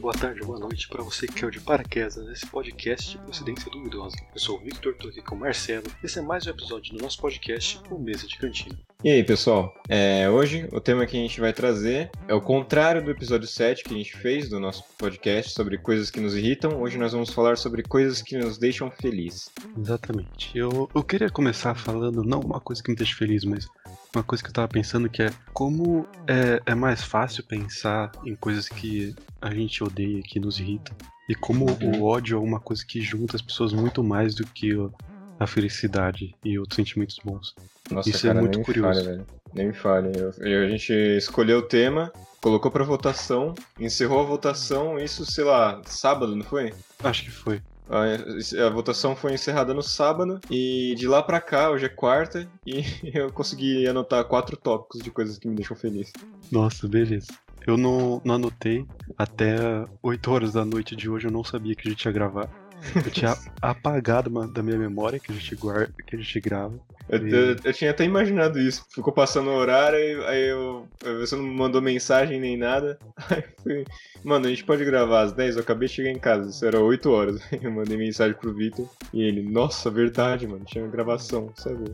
boa tarde, boa noite para você que é de paraquedas nesse podcast de procedência duvidosa. Eu sou o Victor, tô aqui com o Marcelo. Esse é mais um episódio do nosso podcast, o Mesa de Cantina. E aí, pessoal? É, hoje o tema que a gente vai trazer é o contrário do episódio 7 que a gente fez do nosso podcast sobre coisas que nos irritam. Hoje nós vamos falar sobre coisas que nos deixam felizes. Exatamente. Eu, eu queria começar falando não uma coisa que me deixa feliz, mas uma coisa que eu tava pensando que é como é, é mais fácil pensar em coisas que a gente odeia, que nos irritam. E como o ódio é uma coisa que junta as pessoas muito mais do que a felicidade e outros sentimentos bons. Nossa, Isso é cara, muito nem me curioso. Fale, velho. Nem me fale. Eu- a gente escolheu o tema, colocou pra votação, encerrou a votação, isso, sei lá, sábado, não foi? Acho que foi. A, a votação foi encerrada no sábado e de lá pra cá, hoje é quarta, e eu consegui anotar quatro tópicos de coisas que me deixam feliz. Nossa, beleza. Eu não, não anotei. Até 8 horas da noite de hoje eu não sabia que a gente ia gravar. Eu tinha apagado uma- da minha memória que a gente guarda, que a gente grava. Eu, eu- eu tinha até imaginado isso. Ficou passando o horário, aí, aí eu, aí você não mandou mensagem nem nada. Aí fui, mano, a gente pode gravar às 10? Eu acabei de chegar em casa, isso era 8 horas. Eu mandei mensagem pro Vitor e ele, nossa, verdade, mano, tinha gravação, sabe?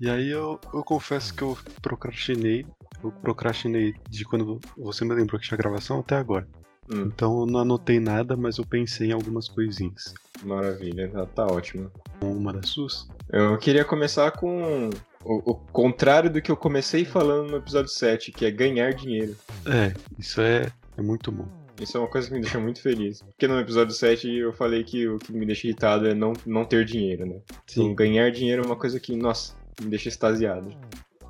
E aí eu, eu confesso que eu procrastinei. Eu procrastinei de quando você me lembrou que tinha gravação até agora. Hum, Então eu não anotei nada, mas eu pensei em algumas coisinhas. maravilha, tá, tá ótimo. Uma das suas? Eu queria começar com o, o contrário do que eu comecei falando no episódio 7, que é ganhar dinheiro. É, isso é, é muito bom. Isso é uma coisa que me deixa muito feliz. Porque no episódio 7 eu falei que o que me deixa irritado é não, não ter dinheiro, né? Então, ganhar dinheiro é uma coisa que, nossa, me deixa extasiado.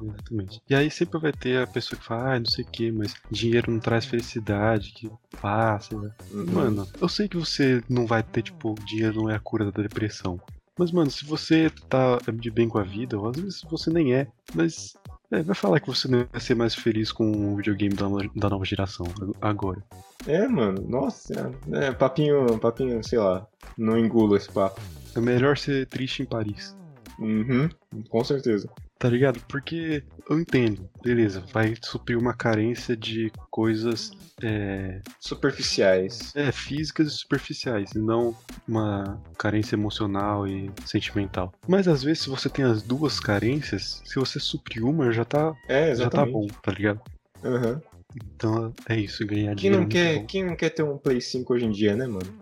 Exatamente. E aí sempre vai ter a pessoa que fala, ah, não sei o que, mas dinheiro não traz felicidade, que passa. né? Uhum. Mano, eu sei que você não vai ter, tipo, dinheiro não é a cura da depressão. Mas, mano, se você tá de bem com a vida, ou às vezes você nem é, mas é, vai falar que você não vai ser mais feliz com o videogame da, da nova geração ag- agora. É, mano, nossa, é, papinho, papinho, sei lá, não engulo esse papo. É melhor ser triste em Paris. Uhum, com certeza. Tá ligado? Porque eu entendo, beleza, vai suprir uma carência de coisas é, Superficiais. é, físicas e superficiais, e não uma carência emocional e sentimental. Mas às vezes, se você tem as duas carências, se você suprir uma, já tá, É, já tá bom, tá ligado? Uhum. Então é isso, ganhar Quem, dinheiro. não é quer, bom. quem não quer ter um Play 5 hoje em dia, né, mano?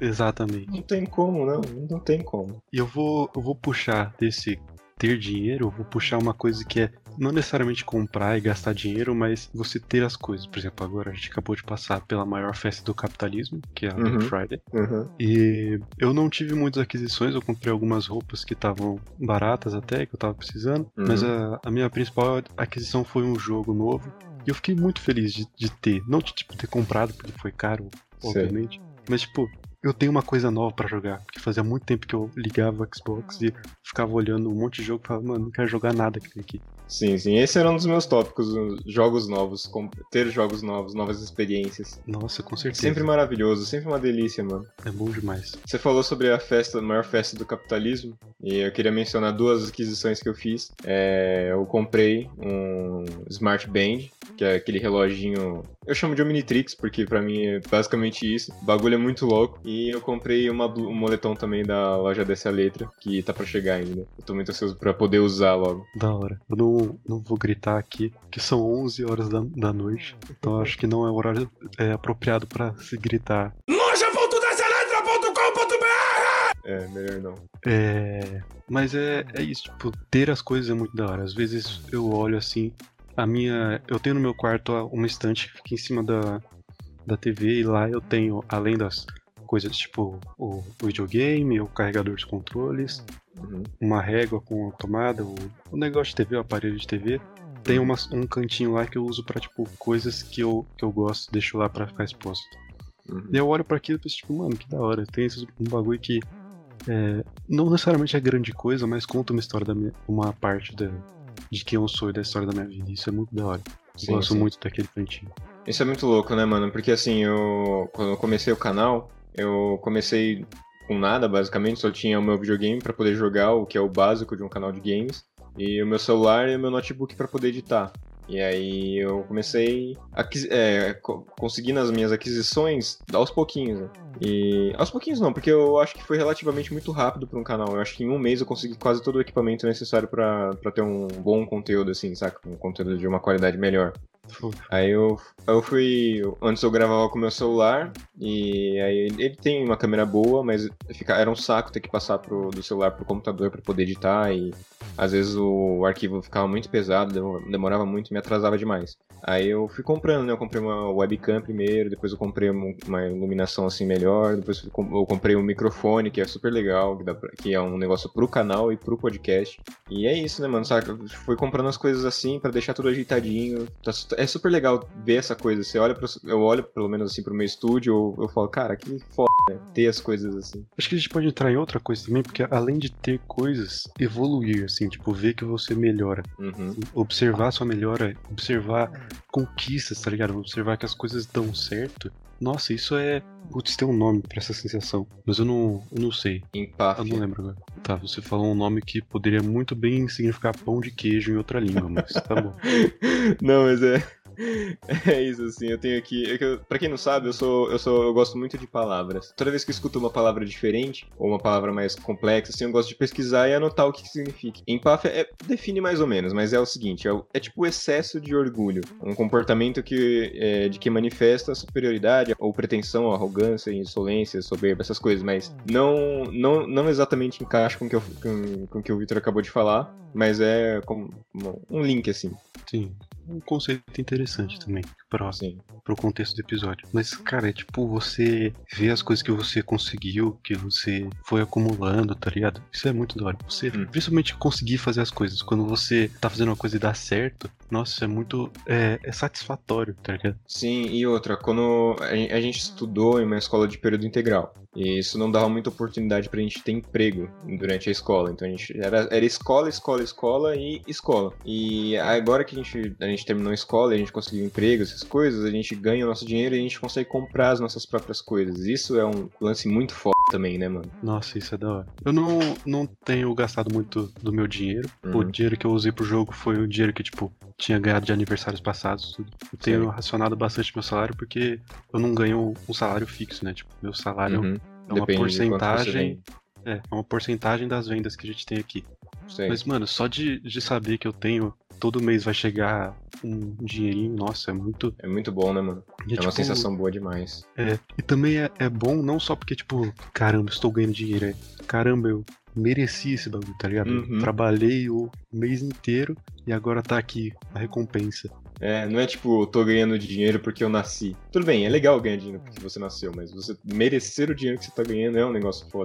Exatamente. Não tem como, não. Não tem como. E eu vou, eu vou puxar desse ter dinheiro, eu vou puxar uma coisa que é não necessariamente comprar e gastar dinheiro, mas você ter as coisas. Por exemplo, agora a gente acabou de passar pela maior festa do capitalismo, que é a Uhum. Black Friday. Uhum. E eu não tive muitas aquisições, eu comprei algumas roupas que estavam baratas até, que eu tava precisando. Uhum. Mas a, a minha principal aquisição foi um jogo novo. E eu fiquei muito feliz de, de ter. Não de tipo, ter comprado, porque foi caro, obviamente. Mas tipo, eu tenho uma coisa nova pra jogar. Porque fazia muito tempo que eu ligava o Xbox e ficava olhando um monte de jogo e falava, mano, não quero jogar nada aqui. aqui. Sim, sim. Esse era um dos meus tópicos, os jogos novos, ter jogos novos, novas experiências. Nossa, com certeza. Sempre maravilhoso, sempre uma delícia, mano. É bom demais. Você falou sobre a festa, a maior festa do capitalismo, e eu queria mencionar duas aquisições que eu fiz. É, eu comprei um Smart Band, que é aquele reloginho. Eu chamo de Omnitrix, porque pra mim é basicamente isso. O bagulho é muito louco. E eu comprei uma, um moletom também da loja dessa letra, que tá pra chegar ainda. Eu tô muito ansioso pra poder usar logo. Da hora. Eu não, não vou gritar aqui, que são 11 horas da, da noite. Então acho que não é o horário é, apropriado pra se gritar. É, melhor não. É. Mas é, é isso, tipo, ter as coisas é muito da hora. Às vezes eu olho assim, a minha. Eu tenho no meu quarto uma estante que fica em cima da, da TV e lá eu tenho, além das coisas tipo o, o videogame, o carregador de controles, Uhum. uma régua com a tomada, o, o negócio de TV, o aparelho de TV. Tem uma, um cantinho lá que eu uso pra, tipo, coisas que eu, que eu gosto, deixo lá pra ficar exposto. Uhum. E eu olho pra aquilo e penso, tipo, mano, que da hora. Tem esse, um bagulho que é, não necessariamente é grande coisa, mas conta uma história da minha. uma parte da, de quem eu sou e da história da minha vida. Isso é muito da hora. Sim, gosto sim. muito daquele cantinho. Isso é muito louco, né, mano? Porque assim, eu quando eu comecei o canal, eu comecei com nada, basicamente, só tinha o meu videogame pra poder jogar, o que é o básico de um canal de games, e o meu celular e o meu notebook pra poder editar. E aí eu comecei a é, conseguindo as minhas aquisições aos pouquinhos. Né? E aos pouquinhos não, porque eu acho que foi relativamente muito rápido para um canal. Eu acho que em um mês eu consegui quase todo o equipamento necessário para ter um bom conteúdo, assim, saca? Um conteúdo de uma qualidade melhor. Aí eu, eu fui. Antes eu gravava com meu celular, e aí ele tem uma câmera boa, mas fica, era um saco ter que passar pro, do celular pro computador para poder editar, e às vezes o arquivo ficava muito pesado, demorava muito me atrasava demais. Aí eu fui comprando, né? Eu comprei uma webcam primeiro, depois eu comprei uma iluminação assim melhor, depois eu comprei um microfone que é super legal, que, pra, que é um negócio pro canal e pro podcast. E é isso, né, mano? Sabe? Fui comprando as coisas assim para deixar tudo ajeitadinho. Tá é super legal ver essa coisa. Você olha pro, eu olho pelo menos assim pro meu estúdio, eu, eu falo, cara, que foda, né? Ter as coisas assim. Acho que a gente pode entrar em outra coisa também, porque além de ter coisas, evoluir, assim, tipo, ver que você melhora. Uhum. Observar sua melhora, observar conquistas, tá ligado? Observar que as coisas dão certo. Nossa, isso é. Putz, tem um nome pra essa sensação. Mas eu não, eu não sei. Empáfia. Eu não lembro agora. Tá, você falou um nome que poderia muito bem significar pão de queijo em outra língua, mas tá bom. não, mas é. É isso, assim, eu tenho aqui. É pra quem não sabe, eu sou, eu sou. Eu gosto muito de palavras. Toda vez que eu escuto uma palavra diferente, ou uma palavra mais complexa, assim, eu gosto de pesquisar e anotar o que, que significa. Empáfia é, define mais ou menos, mas é o seguinte: é, é tipo excesso de orgulho. Um comportamento que, é, de que manifesta superioridade, ou pretensão, arrogância, insolência, soberba, essas coisas, mas não, não, não exatamente encaixa com o que, eu, com, com que o Victor acabou de falar, mas é como um link, assim. Sim um conceito interessante também para o contexto do episódio. Mas, cara, é tipo você ver as coisas que você conseguiu, que você foi acumulando, tá ligado? Isso é muito da hora. Você, hum. principalmente, conseguir fazer as coisas. Quando você tá fazendo uma coisa e dá certo, nossa, é muito. É, é satisfatório, tá ligado? Sim, e outra, quando a gente estudou em uma escola de período integral. E isso não dava muita oportunidade pra gente ter emprego durante a escola. Então a gente era, era escola, escola, escola e escola. E agora que a gente, a gente terminou a escola, a gente conseguiu emprego, essas coisas, a gente ganha o nosso dinheiro e a gente consegue comprar as nossas próprias coisas. Isso é um lance muito foda também, né, mano? Nossa, isso é da hora. Eu não, não tenho gastado muito do meu dinheiro. Uhum. O dinheiro que eu usei pro jogo foi o dinheiro que, tipo, tinha ganhado de aniversários passados. Tudo. Eu tenho Sim. racionado bastante meu salário porque eu não ganho um salário fixo, né? Tipo, meu salário uhum. é uma Depende porcentagem. É, é uma porcentagem das vendas que a gente tem aqui. Sei. Mas, mano, só de, de saber que eu tenho todo mês vai chegar um dinheirinho, nossa, é muito. É muito bom, né, mano? É, é uma tipo, sensação boa demais. É, e também é, é bom não só porque, tipo, caramba, estou ganhando dinheiro, é caramba, eu mereci esse bagulho, tá ligado? Uhum. Trabalhei o mês inteiro e agora tá aqui a recompensa. É, não é tipo, eu tô ganhando dinheiro porque eu nasci. Tudo bem, é legal ganhar dinheiro porque você nasceu, mas você merecer o dinheiro que você tá ganhando é um negócio foda.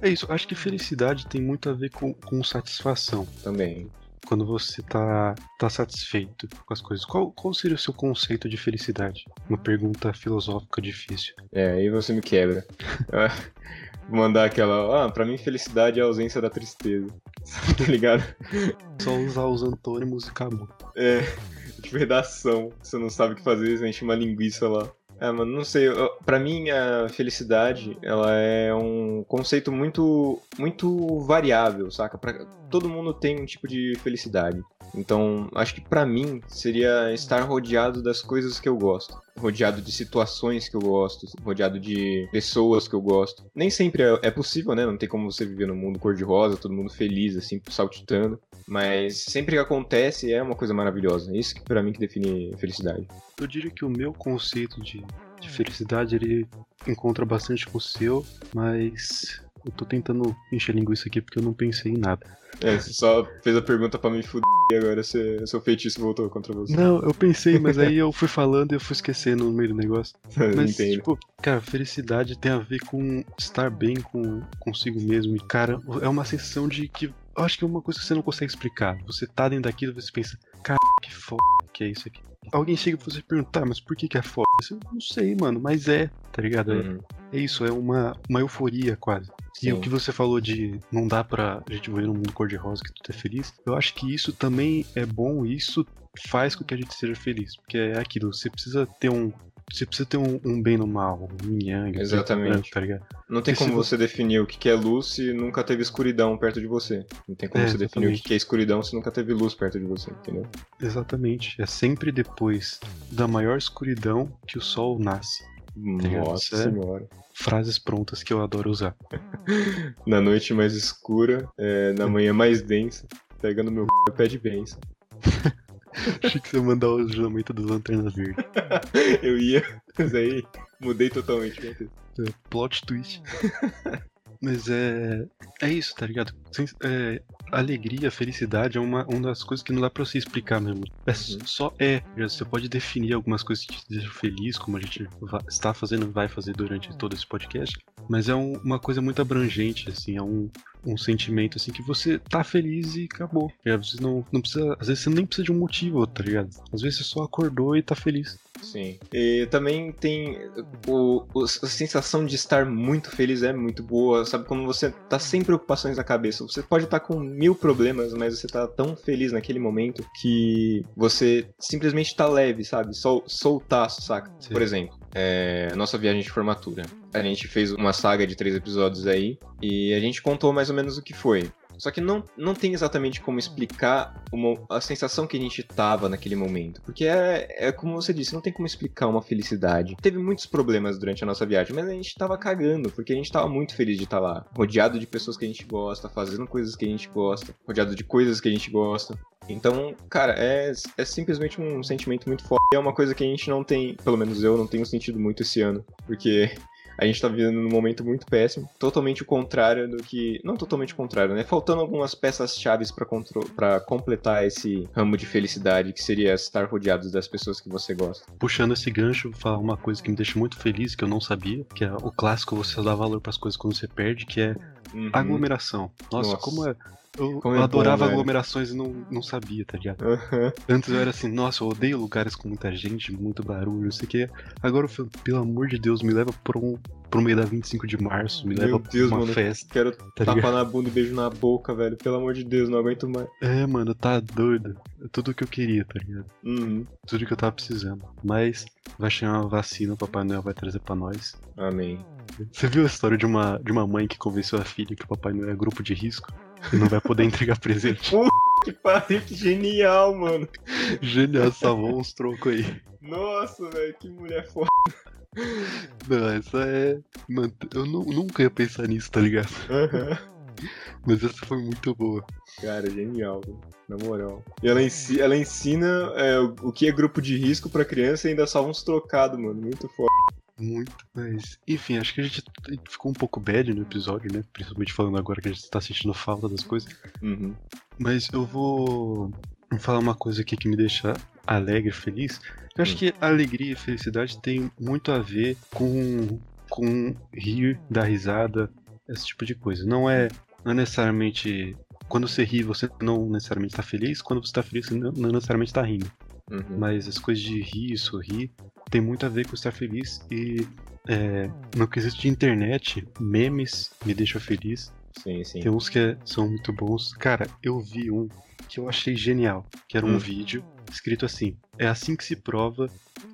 É isso, acho que felicidade tem muito a ver com, com satisfação. Também. Quando você tá, tá satisfeito com as coisas. Qual, qual seria o seu conceito de felicidade? Uma pergunta filosófica difícil. É, aí você me quebra. Mandar aquela. Ah, pra mim, felicidade é a ausência da tristeza. tá ligado? Só usar os antônimos e acabou. É, tipo redação. Você não sabe o que fazer, você enche uma linguiça lá. É, mano, não sei. Para mim, a felicidade, ela é um conceito muito, muito variável, saca? Pra, todo mundo tem um tipo de felicidade. Então, acho que para mim seria estar rodeado das coisas que eu gosto, rodeado de situações que eu gosto, rodeado de pessoas que eu gosto. Nem sempre é, é possível, né? Não tem como você viver num mundo cor-de-rosa, todo mundo feliz, assim, saltitando. Mas sempre que acontece é uma coisa maravilhosa. É isso que para mim que define felicidade. Eu diria que o meu conceito de, de felicidade ele encontra bastante com o seu, mas eu tô tentando encher linguiça aqui porque eu não pensei em nada. É, você só fez a pergunta para me fuder e agora você, seu feitiço voltou contra você. Não, eu pensei, mas aí eu fui falando e eu fui esquecendo no meio do negócio. Mas, Entendo. tipo, cara, felicidade tem a ver com estar bem com consigo mesmo. E, cara, é uma sensação de que. Eu acho que é uma coisa que você não consegue explicar. Você tá dentro daquilo e você pensa, cara, que foda que é isso aqui. Alguém chega pra você perguntar, mas por que, que é foda? Eu não sei, mano, mas é, tá ligado? É, uhum. É, isso, é uma, uma euforia quase. Sim. E o que você falou de não dá pra gente viver num mundo cor-de-rosa que tudo é feliz, eu acho que isso também é bom, isso faz com que a gente seja feliz. Porque é aquilo, você precisa ter um. você precisa ter um, um bem no mal, um yang, Exatamente. tá ligado? Não tem E se como vo- você definir o que é luz se nunca teve escuridão perto de você. Não tem como É, você definir o exatamente. que é escuridão se nunca teve luz perto de você, entendeu? Exatamente. É sempre depois da maior escuridão que o sol nasce. ligado? Nossa Isso é- senhora. Frases prontas que eu adoro usar. Na noite mais escura, é, na manhã mais densa, pega no meu c... pede bênção. Achei que você ia mandar o juramento das lanternas verdes. Eu ia, mas aí mudei totalmente. É, plot twist. Mas é. É isso, tá ligado? É, alegria, felicidade é uma, uma das coisas que não dá pra você explicar mesmo. É, Uhum. Só é. Você pode definir algumas coisas que te deixam feliz, como a gente va- está fazendo, vai fazer durante todo esse podcast. Mas é um- uma coisa muito abrangente, assim, é um, um sentimento assim que você tá feliz e acabou. tá ligado? Você não, não precisa. Às vezes você nem precisa de um motivo, tá ligado? Às vezes você só acordou e tá feliz. Sim. E também tem o, o- a sensação de estar muito feliz é muito boa, sabe? Quando você tá sem preocupações na cabeça. Você pode estar com mil problemas, mas você tá tão feliz naquele momento que você simplesmente tá leve, sabe? Sol, soltaço, saca? Sim. Por exemplo, é, nossa viagem de formatura. A gente fez uma saga de três episódios aí e a gente contou mais ou menos o que foi. Só que não, não tem exatamente como explicar uma- a sensação que a gente tava naquele momento. Porque é, é como você disse, não tem como explicar uma felicidade. Teve muitos problemas durante a nossa viagem, mas a gente tava cagando, porque a gente tava muito feliz de estar lá. Rodeado de pessoas que a gente gosta, fazendo coisas que a gente gosta, rodeado de coisas que a gente gosta. Então, cara, é, é simplesmente um sentimento muito forte. É uma coisa que a gente não tem, pelo menos eu não tenho sentido muito esse ano. Porque a gente tá vivendo num momento muito péssimo, totalmente o contrário do que. Não totalmente o contrário, né? Faltando algumas peças-chave pra contro- completar esse ramo de felicidade, que seria estar rodeados das pessoas que você gosta. Puxando esse gancho, vou falar uma coisa que me deixa muito feliz, que eu não sabia, que é o clássico você dá valor pras coisas quando você perde, que é Uhum. aglomeração. Nossa, Nossa. como é. Eu, Como é eu bom, adorava velho. aglomerações e não, não sabia, tá ligado? Aham. Antes eu era assim, nossa, eu odeio lugares com muita gente, muito barulho, não sei o que. Agora eu falo, pelo amor de Deus, me leva pra um, pro meio da 25 de março, me Meu leva pra Deus, uma mano. festa. Quero Tá tapa na bunda e beijo na boca, velho. Pelo amor de Deus, não aguento mais. É, mano, tá doido. É tudo que eu queria, tá ligado? Uhum. Tudo que eu tava precisando. Mas vai chegar uma vacina, o Papai Noel vai trazer pra nós. Amém. Você viu a história de uma, de uma mãe que convenceu a filha que o Papai Noel é grupo de risco? Não vai poder entregar presente? Que pariu, que genial, mano. Genial, salvou uns trocos aí. Nossa, velho, que mulher foda. Não, essa é. Mano, eu nu- nunca ia pensar nisso, tá ligado? Aham. Mas essa foi muito boa. Cara, genial, na moral. E ela, ensi- ela ensina é, o, o que é grupo de risco pra criança e ainda salva uns trocados, mano. Muito foda. Muito, mas. Enfim, acho que a gente ficou um pouco bad no episódio, né? Principalmente falando agora que a gente tá sentindo falta das coisas. Uhum. Mas eu vou falar uma coisa aqui que me deixa alegre, feliz. Eu acho Hum. que alegria e felicidade tem muito a ver com, com rir, dar risada, esse tipo de coisa. Não é, não é necessariamente. Quando você ri, você não necessariamente tá feliz. Quando você tá feliz, você não, não necessariamente tá rindo. Uhum. Mas as coisas de rir, sorrir, tem muito a ver com estar feliz. E é, no quesito de internet, memes me deixam feliz. Sim, sim. Tem uns que é- são muito bons. Cara, eu vi um que eu achei genial, que era um Hum. vídeo escrito assim: é assim que se prova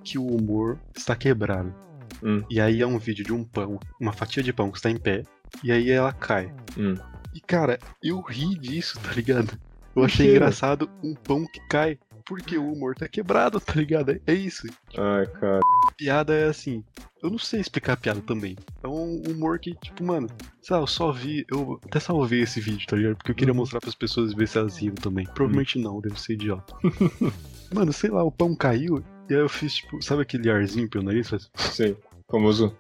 que o humor está quebrado. Hum. E aí é um vídeo de um pão, uma fatia de pão que está em pé, e aí ela cai. Hum. E cara, eu ri disso, tá ligado? Eu achei engraçado um pão que cai. Porque o humor tá quebrado, tá ligado? É- isso. Ai, cara. Piada é assim. Eu não sei explicar a piada também. É um humor que, tipo, mano, sei lá, eu só vi. Eu até salvei esse vídeo, tá ligado? Porque eu queria Uhum. mostrar pras pessoas ver se elas riam também. Provavelmente não, devo ser idiota. mano, sei lá, o pão caiu. E aí eu fiz, tipo, sabe aquele arzinho pelo nariz? Sim. Famoso.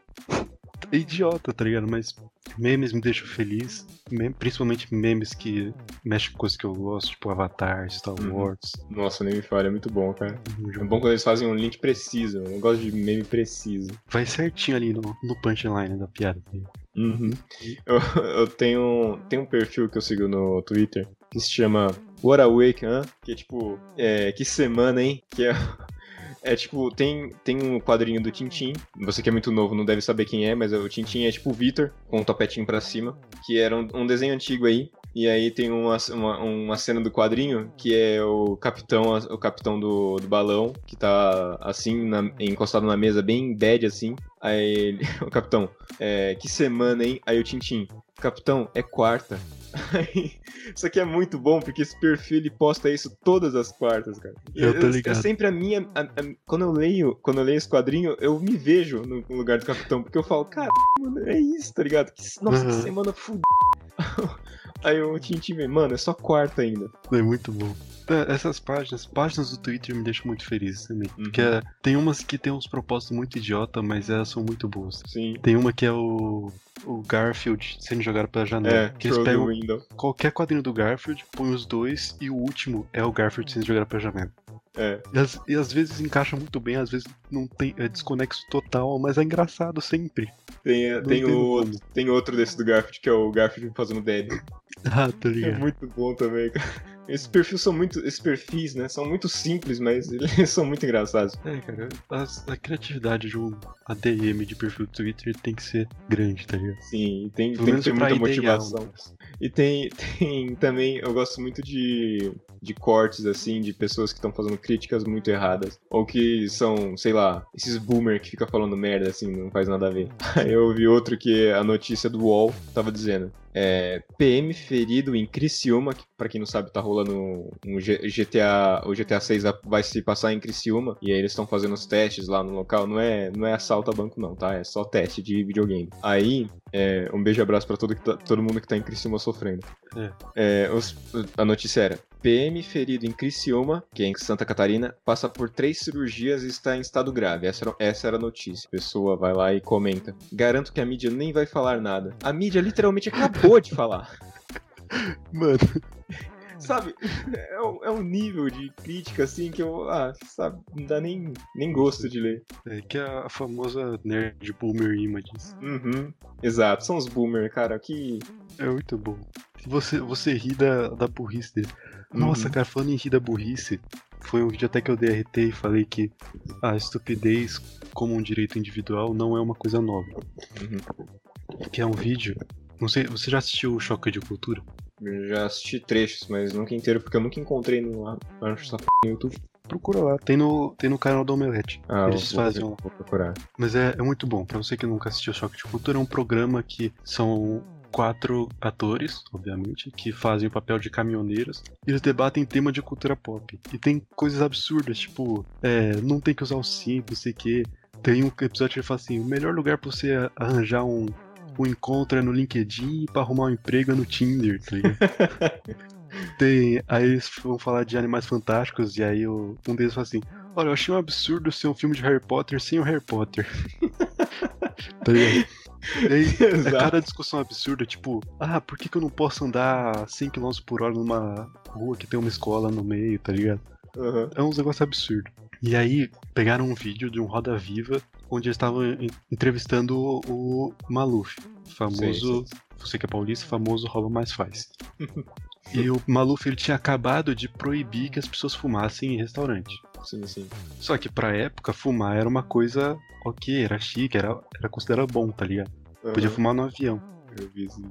É idiota, tá ligado? Mas memes me deixam feliz. Mem- principalmente memes que mexem com coisas que eu gosto, tipo Avatar, Star Uhum. Wars. Nossa, nem me fale, é muito bom, cara. um É bom quando eles fazem um link preciso. Eu gosto de meme preciso. Vai certinho ali no, no punchline da piada. ligado? Uhum. Eu, eu tenho, tenho um perfil que eu sigo no Twitter que se chama What a Week, hã? Que é tipo, é, que semana, hein? Que é, é tipo, tem, tem um quadrinho do Tintin. Você que é muito novo não deve saber quem é, mas o Tintin é tipo o Vitor, com um topetinho pra cima. Que era um, um desenho antigo aí, E aí tem uma, uma, uma, cena do quadrinho que é o capitão, o capitão do, do balão, que tá assim, na, encostado na mesa, bem bad assim. Aí ele, o capitão, é, que semana, hein? Aí o Tintim, capitão, é quarta. Isso aqui é muito bom, porque esse perfil ele posta isso todas as quartas, cara. Eu tô ligado. É sempre a minha. A, a, quando eu leio, quando eu leio esse quadrinho, eu me vejo no, lugar do capitão, porque eu falo, cara, mano, é isso, tá ligado? Que, nossa, uhum. que semana fudida. Aí o Tintin, mano, é só quarta ainda. É muito bom. É, essas páginas, páginas do Twitter me deixam muito feliz também. Uhum. Porque é, tem umas que tem uns propósitos muito idiota, mas elas são muito boas. Sim. Tem uma que é o, o Garfield sendo jogado pela janela. É, que eles pegam qualquer quadrinho do Garfield, põem os dois, e o último é o Garfield sendo jogado pela janela. É. E, as, e às vezes encaixa muito bem, às vezes não tem. É desconexo total, mas é engraçado sempre. Tem, tem, o, tem outro desse do Garfield, que é o Garfield fazendo Daddy. ah, tô ligado. É muito bom também, cara. Esses perfis são muito. Esses perfis, né? São muito simples, mas eles são muito engraçados. É, cara. A, a criatividade de um ADM de perfil do Twitter tem que ser grande, tá ligado? Sim, tem, tem que ter muita motivação. E tem, tem também. Eu gosto muito de, de cortes, assim, de pessoas que estão fazendo críticas muito erradas. Ou que são, sei lá, esses boomer que fica falando merda, assim, não faz nada a ver. Aí eu vi outro que a notícia do UOL tava dizendo. É, PM ferido em Criciúma, que pra quem não sabe tá rolando um GTA, o GTA 6 vai se passar em Criciúma, e aí eles estão fazendo os testes lá no local, não é, não é assalto a banco não, tá? É só teste de videogame. Aí, é, um beijo e abraço pra todo, tá, todo mundo que tá em Criciúma sofrendo. É. É, os, a notícia era, PM ferido em Criciúma, que é em Santa Catarina, passa por três cirurgias e está em estado grave. Essa era, essa era a notícia. A pessoa vai lá e comenta. Garanto que a mídia nem vai falar nada. A mídia literalmente acabou de falar. Mano. Sabe, é um, é um nível de crítica assim que eu, ah, sabe, não dá nem, nem gosto de ler. É que a famosa nerd boomer images. Uhum, exato, são os boomer, cara, que. É muito bom. Você, você ri da, da burrice dele. Nossa, uhum. cara, falando em rir da burrice, foi um vídeo até que eu DRT e falei que a estupidez como um direito individual não é uma coisa nova. Uhum. Que é um vídeo. Não sei, você já assistiu o Choque de Cultura? Eu já assisti trechos, mas nunca inteiro, porque eu nunca encontrei no, no YouTube. Procura lá, tem no, tem no canal do Omelete. Ah, Eles vou, fazem vou procurar. Mas é, é muito bom. Pra você que nunca assistiu Choque de Cultura, é um programa que são quatro atores, obviamente, que fazem o papel de caminhoneiros. E eles debatem tema de cultura pop. E tem coisas absurdas, tipo, é, não tem que usar o cinto, não sei o quê. Tem um episódio que ele fala assim: o melhor lugar pra você arranjar um, um encontro é no LinkedIn e pra arrumar um emprego é no Tinder, tá ligado? Tem, aí eles vão falar de animais fantásticos, e aí um deles fala assim: Olha, eu achei um absurdo ser um filme de Harry Potter sem o Harry Potter. tá ligado? E é cada discussão absurda, tipo, ah, por que, que eu não posso andar 100 km por hora numa rua que tem uma escola no meio, tá ligado? Uhum. É uns negócios absurdos. E aí, pegaram um vídeo de um Roda Viva, onde eles estavam entrevistando o, Maluf, famoso, sim, sim. você que é paulista, famoso rouba mais faz. e o Maluf, ele tinha acabado de proibir que as pessoas fumassem em restaurante. Sim, sim. Só que pra época, fumar era uma coisa ok, era chique, era, era considerado bom, tá ligado? Uhum. Podia fumar no avião. Eu vi esse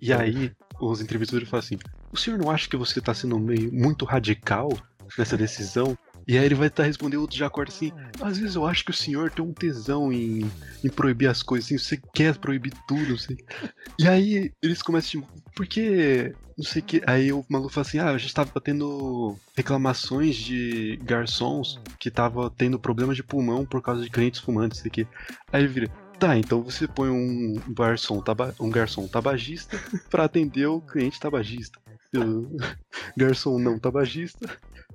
E aí, os entrevistadores falam assim: o senhor não acha que você tá sendo meio muito radical nessa decisão? E aí ele vai estar tá respondendo outro já acorda assim: às vezes eu acho que o senhor tem um tesão em, em proibir as coisas, assim, você quer proibir tudo, assim. E aí eles começam tipo, por que. Não sei o que. Aí o maluco fala assim: ah, a gente tava tendo reclamações de garçons que tava tendo problemas de pulmão por causa de clientes fumantes, sei que. Aí ele vira. Tá, então você põe um garçom, taba, um garçom tabagista para atender o cliente tabagista. Garçom não tabagista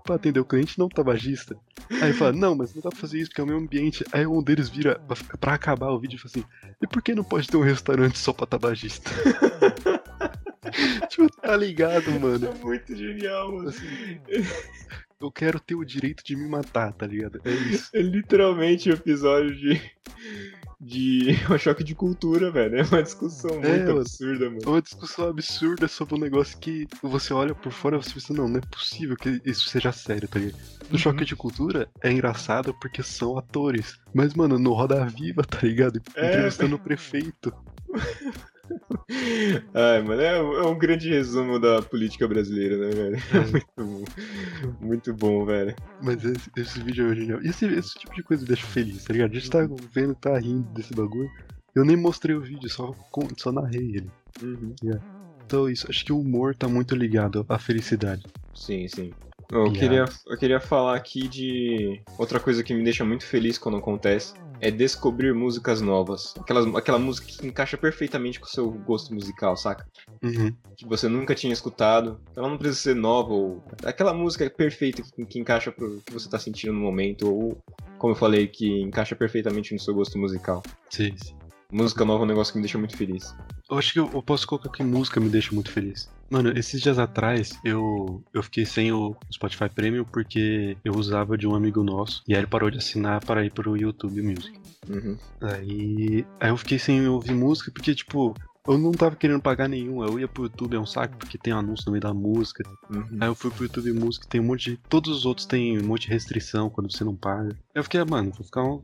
pra atender o cliente não tabagista. Aí fala, não, mas não dá pra fazer isso porque é o meu ambiente. Aí um deles vira pra acabar o vídeo e fala assim, e por que não pode ter um restaurante só pra tabagista? tipo, tá ligado, mano? É muito genial, mano. Assim, eu quero ter o direito de me matar, tá ligado? É isso. É literalmente o um episódio de de um choque de cultura, velho. É uma discussão é, muito absurda, mano. É uma discussão absurda sobre um negócio que você olha por fora e você pensa, não, não é possível que isso seja sério, tá ligado? No uhum. choque de cultura é engraçado porque são atores. Mas, mano, no Roda Viva, tá ligado? É, Entrevistando o prefeito. Ai, mano, é, é um grande resumo da política brasileira, né, velho? É. Muito bom. Muito bom, velho. Mas esse, esse vídeo é genial. E esse, esse tipo de coisa me deixa feliz, tá ligado? A gente tá vendo, tá rindo desse bagulho. Eu nem mostrei o vídeo, só, só narrei ele. Uhum. Então isso, acho que o humor tá muito ligado à felicidade. Sim, sim. Eu queria, eu queria falar aqui de outra coisa que me deixa muito feliz quando acontece. É descobrir músicas novas. Aquelas, aquela música que encaixa perfeitamente com o seu gosto musical, saca? Uhum. Que você nunca tinha escutado. Ela não precisa ser nova ou. Aquela música perfeita que, que encaixa pro que você tá sentindo no momento. Ou, como eu falei, que encaixa perfeitamente no seu gosto musical. Sim, sim. Música nova é um negócio que me deixa muito feliz. Eu acho que eu, eu posso colocar que música me deixa muito feliz. Mano, esses dias atrás eu, eu fiquei sem o Spotify Premium porque eu usava de um amigo nosso e aí ele parou de assinar para ir pro YouTube Music. Uhum. Aí, aí eu fiquei sem ouvir música porque, tipo, eu não tava querendo pagar nenhum. Eu ia pro YouTube, é um saco, porque tem anúncio no meio da música. Uhum. Aí eu fui pro YouTube Música, tem um monte de. Todos os outros tem um monte de restrição quando você não paga. Aí eu fiquei, ah, mano, vou ficar um.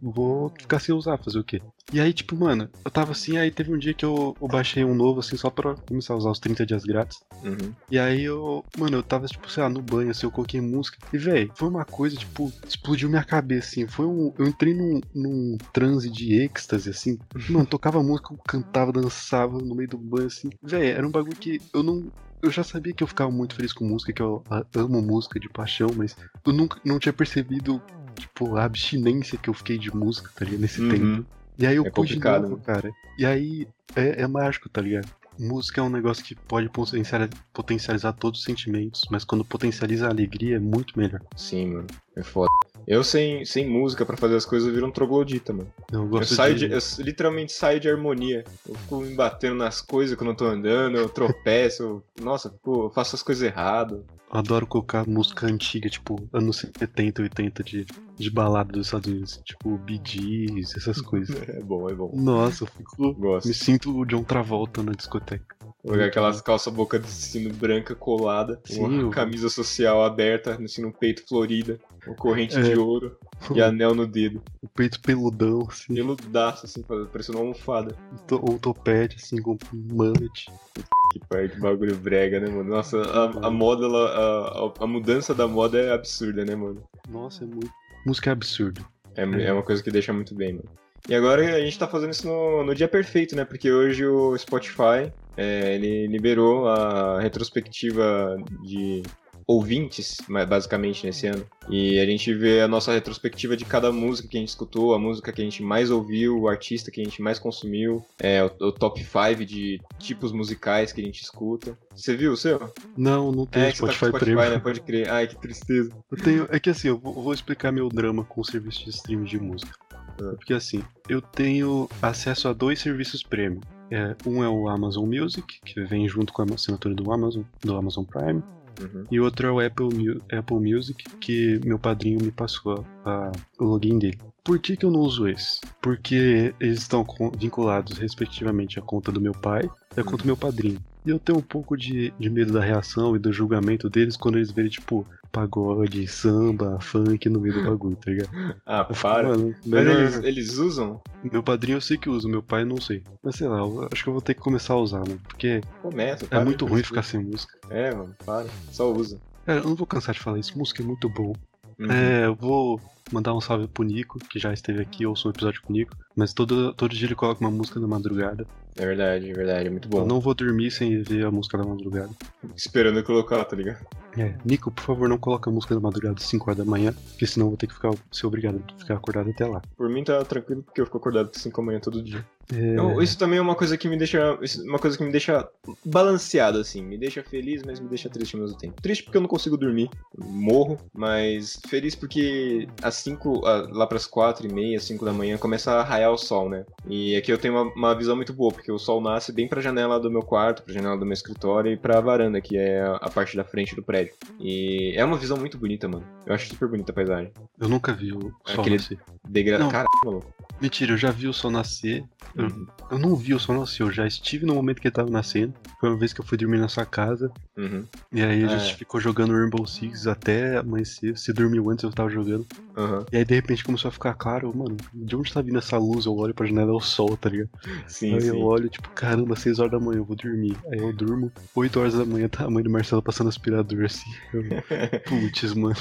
Vou ficar sem usar, fazer o quê? E aí, tipo, mano, eu tava assim, aí teve um dia que eu, eu baixei um novo, assim, só pra começar a usar os 30 dias grátis. Uhum. E aí eu, mano, eu tava, tipo, sei lá, no banho, assim, eu coloquei música. E, velho, foi uma coisa, tipo, explodiu minha cabeça, assim. Foi um. Eu entrei num, num transe de êxtase, assim. Mano, tocava música, eu cantava, dançava no meio do banho, assim. Velho, era um bagulho que eu não. Eu já sabia que eu ficava muito feliz com música, que eu amo música de paixão, mas eu nunca não tinha percebido, tipo, a abstinência que eu fiquei de música, tá ligado? Nesse Uhum. tempo. E aí eu É de novo, né? cara. E aí é, é mágico, tá ligado? Música é um negócio que pode potencializar, potencializar todos os sentimentos, mas quando potencializa a alegria é muito melhor. Sim, mano. É foda. Eu sem, sem música pra fazer as coisas eu viro um troglodita, mano. Eu Eu, saio de... de, eu literalmente saio de harmonia. Eu fico me batendo nas coisas quando eu tô andando, eu tropeço. eu- nossa, fico- eu faço as coisas erradas. eu adoro colocar música antiga, tipo, anos 70, 80 de, de balada dos Estados Unidos. Tipo, Gees, essas coisas. É bom, é bom. Nossa, eu fico... Gosto. Me sinto o John Travolta na discoteca. Olhar aquelas calças boca de sino branca colada, Sim, uma eu- camisa social aberta, assim, no peito florida, uma corrente É. de ouro e anel no dedo. O peito peludão, assim. Peludaço, assim, parecendo uma almofada. Ou topete, assim, com mullet. Que parte bagulho brega, né, mano? Nossa, a, a moda, ela, a, a- mudança da moda é absurda, né, mano? Nossa, é muito... Música é absurdo. É, é uma coisa que deixa muito bem, mano. E agora a gente tá fazendo isso no, no dia perfeito, né? Porque hoje o Spotify, é, ele liberou a retrospectiva de ouvintes, basicamente, nesse ano. E a gente vê a nossa retrospectiva de cada música que a gente escutou, a música que a gente mais ouviu, o artista que a gente mais consumiu, é, o, o top 5 de tipos musicais que a gente escuta. Você viu o seu? Não, não tem É, que você tá Spotify, com Spotify, Premium. né? Pode crer. Ai, que tristeza. Eu tenho. É que assim, eu vou, explicar meu drama com o serviço de streaming de música. Ah. Porque assim, eu tenho acesso a dois serviços premium. É, um é o Amazon Music, que vem junto com a assinatura do Amazon, do Amazon Prime, Uhum. e outro é o Apple, Apple Music, que meu padrinho me passou a, o login dele. Por que, que eu não uso esse? Porque eles estão vinculados, respectivamente, à conta do meu pai e à conta do meu padrinho. E eu tenho um pouco de, de medo da reação e do julgamento deles quando eles verem, tipo, pagode, samba, funk no meio do bagulho, tá ligado? Ah, Eu fico, para. mano, Mas eles, eles usam? Meu padrinho eu sei que usa, meu pai não sei. Mas sei lá, acho que eu vou ter que começar a usar, mano. Porque Começa, é muito ruim ficar sem música. É, mano, para. Só usa. Cara, eu não vou cansar de falar isso, música é muito bom. Uhum. É, eu vou mandar um salve pro Nico, que já esteve aqui, ouço um episódio com o Nico. Mas todo, todo dia ele coloca uma música na madrugada. É verdade, é verdade, é muito Eu bom. não vou dormir sem ver a música da madrugada. Esperando eu colocar, tá ligado? É, Nico, por favor, não coloca a música da madrugada às 5 horas da manhã, porque senão eu vou ter que ficar, ser obrigado a ficar acordado até lá. Por mim tá tranquilo porque eu fico acordado às 5 da manhã todo dia. É, Eu- isso também é uma coisa que me deixa. isso- Uma coisa que me deixa balanceado, assim. Me deixa feliz, mas me deixa triste ao mesmo tempo. Triste porque eu não consigo dormir. Morro, mas feliz porque às 5, lá pras 4 e meia, 5 da manhã, começa a raiar o sol, né? E aqui eu tenho uma, uma visão muito boa, porque o sol nasce bem pra janela do meu quarto, pra janela do meu escritório e pra varanda, que é a, a parte da frente do prédio. E é uma visão muito bonita, mano. Eu acho super bonita a paisagem. eu nunca vi o sol Aquele- nascer. Degra... Caralho, maluco. Mentira, eu já vi o sol nascer Eu, Uhum. eu não vi, eu só nasci. Eu já estive no momento que ele tava nascendo. Foi uma vez que eu fui dormir na sua casa. Uhum. E aí a É. gente ficou jogando Rainbow Six até amanhecer. Você dormiu antes, eu tava jogando. Aham. E aí de repente começou a ficar claro, mano, de onde tá vindo essa luz? Eu olho pra janela, é o sol, tá ligado? Sim, aí sim. eu olho, tipo, caramba, 6 horas da manhã, eu vou dormir. Aí eu durmo, 8 horas da manhã tá a mãe do Marcelo passando aspirador assim. Eu, Putz, mano.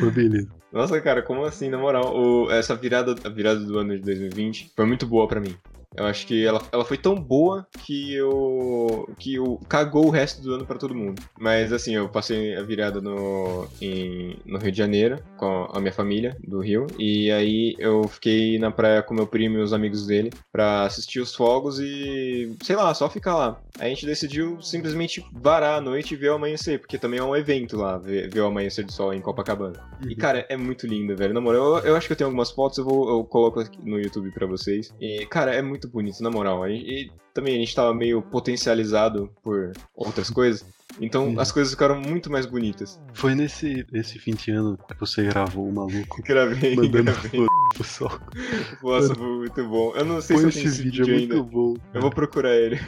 Mas beleza. Nossa, cara, como assim? Na moral, o- essa virada, a virada do ano de 2020 foi muito boa pra mim. Eu acho que ela, ela foi tão boa que eu. que eu cagou o resto do ano pra todo mundo. Mas assim, eu passei a virada no, em, no Rio de Janeiro com a minha família do Rio. E aí eu fiquei na praia com meu primo e os amigos dele pra assistir os fogos e. sei lá, só ficar lá. A gente decidiu simplesmente varar a noite e ver o amanhecer, porque também é um evento lá, ver, ver o amanhecer do sol em Copacabana. E, cara, é muito lindo, velho. Na moral, eu, eu acho que eu tenho algumas fotos, eu, vou, eu coloco no YouTube pra vocês. E, cara, é muito bonito, na moral. E, e também a gente tava meio potencializado por outras coisas. Então Uhum. as coisas ficaram muito mais bonitas. Foi nesse, nesse fim de ano que você gravou o maluco Gravei, mandando gravei. pro sol. Nossa, foi muito bom. Eu não sei Põe se eu tenho esse vídeo, é ainda. muito bom. Eu vou procurar ele.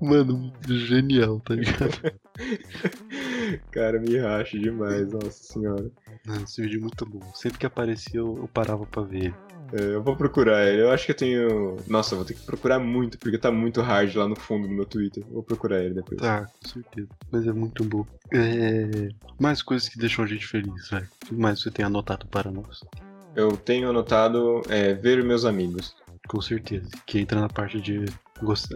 Mano, genial, tá ligado? Cara, me racha demais, nossa senhora. Mano, esse vídeo é muito bom. Sempre que aparecia, eu, eu parava pra ver. É, eu vou procurar ele. Eu acho que eu tenho. Nossa, eu vou ter que procurar muito, porque tá muito hard lá no fundo do meu Twitter. Vou procurar ele depois. Tá, com certeza. Mas é muito bom. É... Mais coisas que deixam a gente feliz, velho. O que mais você tem anotado para nós? Eu tenho anotado é, ver meus amigos. Com certeza. Que entra na parte de.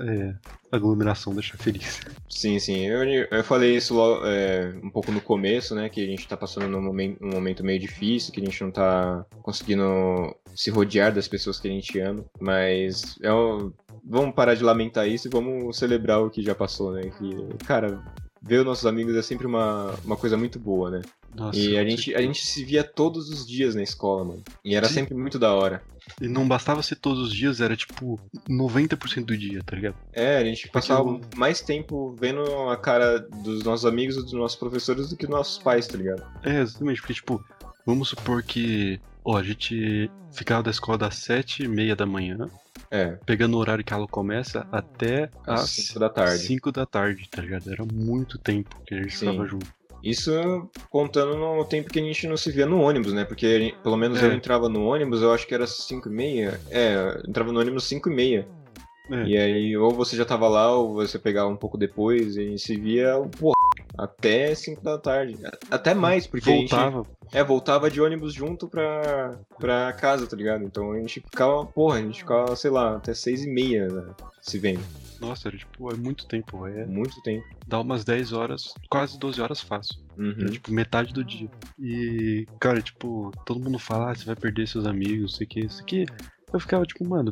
É, aglomeração, deixar feliz. Sim, sim. Eu, eu falei isso logo, é, um pouco no começo, né? Que a gente tá passando num momento, um momento meio difícil, que a gente não tá conseguindo se rodear das pessoas que a gente ama. Mas é um- vamos parar de lamentar isso e vamos celebrar o que já passou, né? Que, cara, ver os nossos amigos é sempre uma, uma coisa muito boa, né? Nossa, E a gente, a gente se via todos os dias na escola, mano. E era Sim. sempre muito da hora. E não bastava ser todos os dias, era tipo 90% do dia, tá ligado? É, a gente passava eu- mais tempo vendo a cara dos nossos amigos e dos nossos professores do que dos nossos pais, tá ligado? É, exatamente, porque tipo, vamos supor que, ó, a gente ficava da escola das sete e meia da manhã, É, pegando o horário que a aula começa até às às 5 da tarde. 5 da tarde, tá ligado? Era muito tempo que a gente Sim. ficava junto. Isso contando no tempo que a gente não se via no ônibus, né? Porque gente- pelo menos É. eu entrava no ônibus, eu acho que era 5 e meia. É, eu entrava no ônibus 5 e meia. É. E aí, ou você já tava lá, ou você pegava um pouco depois, e a gente se via, pô, até 5 da tarde. Até mais, porque a gente Voltava. É, voltava de ônibus junto pra, pra casa, tá ligado? Então a gente ficava, porra, a gente ficava, sei lá, até seis e meia né, se vendo. Nossa, era tipo, é muito tempo. É, Muito tempo. dá umas 10 horas, quase 12 horas fácil. Uhum. É, tipo, metade do dia. E, cara, tipo, todo mundo fala, ah, você vai perder seus amigos, sei o que, isso aqui. Eu ficava tipo, mano,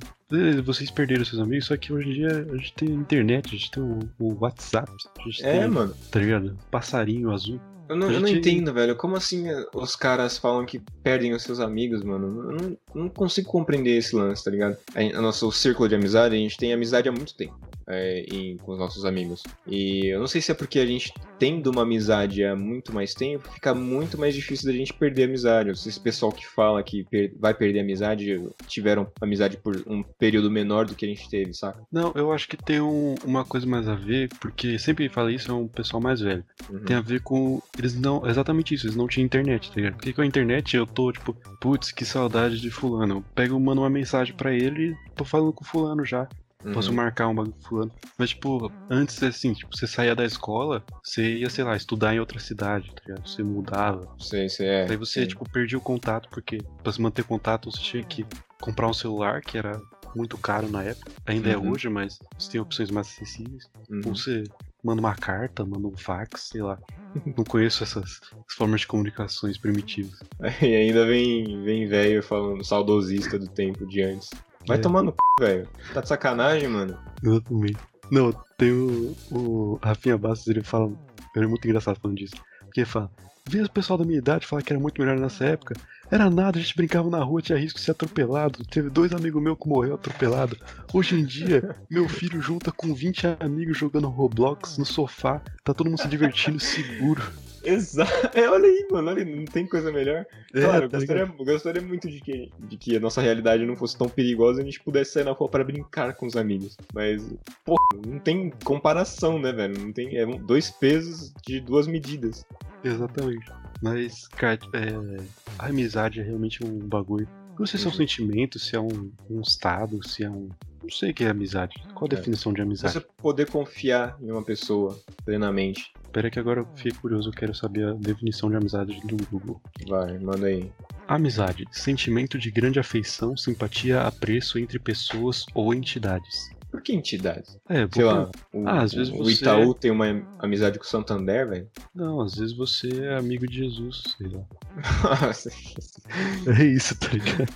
vocês perderam seus amigos, só que hoje em dia a gente tem internet, a gente tem o, o WhatsApp, a gente É, tem, mano. tá ligado? Passarinho azul. Eu não, A eu não gente- entendo, velho. Como assim eh, os caras falam que perdem os seus amigos, mano? Eu não, não consigo compreender esse lance, tá ligado? A, a nosso círculo de amizade, a gente tem amizade há muito tempo. É, em- com os nossos amigos. E eu não sei se é porque a gente tendo uma amizade há muito mais tempo, fica muito mais difícil da gente perder a amizade. Ou se esse pessoal que fala que per- vai perder a amizade tiveram amizade por um período menor do que a gente teve, saca? Não, eu acho que tem um- uma coisa mais a ver, porque sempre fala isso é um pessoal mais velho. Uhum. Tem a ver com. Eles não. Exatamente isso, eles não tinham internet, tá ligado? Porque com a internet eu tô, tipo, putz, que saudade de fulano. Eu pego, mando uma mensagem pra ele e tô falando com fulano já. Uhum. Posso marcar um bagulho fulano. Mas, tipo, antes, assim, tipo, você saía da escola, você ia, sei lá, estudar em outra cidade, tá ligado? Você mudava. Sei, sei, é. Aí você, sim. tipo, perdia o contato, porque pra se manter contato você tinha que comprar um celular, que era muito caro na época. Ainda é Uhum. hoje, mas você tem opções mais acessíveis. Uhum. Ou você manda uma carta, manda um fax, sei lá. Não conheço essas formas de comunicações primitivas. E ainda vem, vem velho falando saudosista do tempo de antes. Vai É. tomar no c, velho. Tá de sacanagem, mano. Exatamente. Não, tem o, o Rafinha Bastos, ele fala. Ele é muito engraçado falando disso. Porque ele fala. Vê o pessoal da minha idade falar que era muito melhor nessa época. Era nada, a gente brincava na rua, tinha risco de ser atropelado. Teve dois amigos meus que morreram atropelado. Hoje em dia, meu filho junta com 20 amigos jogando Roblox no sofá. Tá todo mundo se divertindo seguro. Exato. É, olha aí, mano. Olha, não tem coisa melhor. É, Claro, eu tá gostaria, gostaria muito de que, de que a nossa realidade não fosse tão perigosa e a gente pudesse sair na rua para brincar com os amigos. Mas, pô, não tem comparação, né, velho? Não tem, é dois pesos de duas medidas. Exatamente. Mas, cara, é, a amizade é realmente um bagulho. Não sei se é um Uhum. sentimento, se é um, um estado, se é um. Não sei o que é amizade. Qual a É. definição de amizade? Você poder confiar em uma pessoa plenamente. Pera que agora eu fiquei curioso, eu quero saber a definição de amizade do Google. Vai, manda aí. Amizade, sentimento de grande afeição, simpatia, apreço entre pessoas ou entidades. Por que entidades? É, Sei porque- lá, o, Ah, às vezes o você- Itaú tem uma amizade com o Santander, velho. Não, às vezes você é amigo de Jesus, sei lá. É isso, tá ligado?